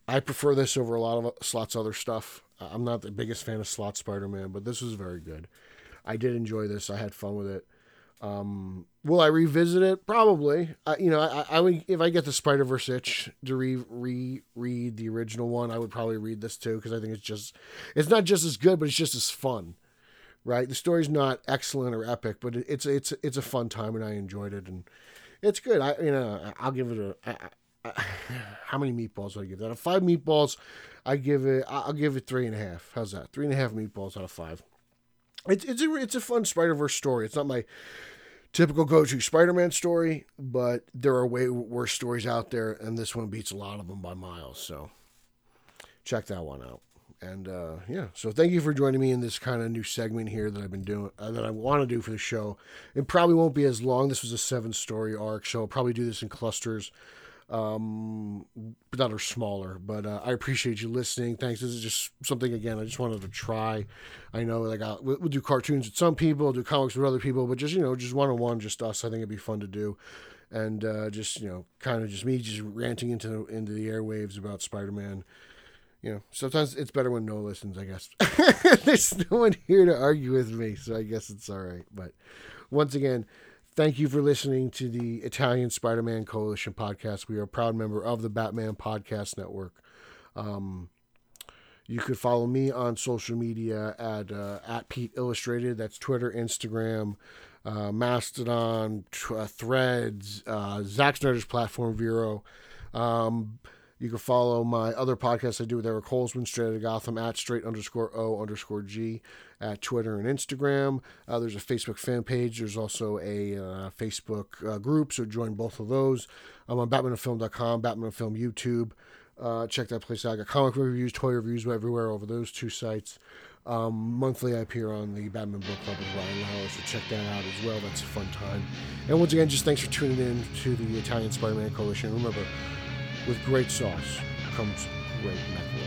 [SPEAKER 1] I prefer this over a lot of Slott's other stuff. I'm not the biggest fan of Slott Spider Man, but this was very good. I did enjoy this. I had fun with it. Um, will I revisit it? Probably. I, you know, I, I would if I get the Spider Verse itch to re re read the original one, I would probably read this too because I think it's just it's not just as good, but it's just as fun. Right? The story's not excellent or epic, but it's it's it's a fun time and I enjoyed it and it's good. I you know I'll give it a. <sighs> How many meatballs do I give that? Of five meatballs, I give it. I'll give it three and a half. How's that? Three and a half meatballs out of five. It's it's a it's a fun Spider Verse story. It's not my typical go to Spider Man story, but there are way worse stories out there, and this one beats a lot of them by miles. So check that one out. And uh, yeah, so thank you for joining me in this kind of new segment here that I've been doing, uh, that I want to do for the show. It probably won't be as long. This was a seven story arc, so I'll probably do this in clusters um, that are smaller. But uh, I appreciate you listening. Thanks. This is just something again. I just wanted to try. I know like I'll, we'll, we'll do cartoons with some people, do comics with other people, but just you know, just one on one, just us. I think it'd be fun to do, and uh, just you know, kind of just me just ranting into the, into the airwaves about Spider Man. You know, sometimes it's better when no listens. I guess <laughs> there's no one here to argue with me, so I guess it's all right. But once again, Thank you for listening to the Italian Spider Man Coalition podcast. We are a proud member of the Batman Podcast Network. Um, you could follow me on social media at uh, at Pete Illustrated. That's Twitter, Instagram, uh, Mastodon, uh, Threads, uh, Zack Snyder's platform, Vero. Um, you can follow my other podcasts I do with Eric Holzman, Straight of Gotham, at straight underscore O underscore G at Twitter and Instagram. Uh, there's a Facebook fan page. There's also a uh, Facebook uh, group, so join both of those. I'm on BatmanFilm.com, Batman Film YouTube. Uh, check that place out. I got comic reviews, toy reviews everywhere over those two sites. Um, monthly, I appear on the Batman Book Club with Ryan Lauer, so check that out as well. That's a fun time. And once again, just thanks for tuning in to the Italian Spider Man Coalition. Remember, with great sauce comes great macaroni.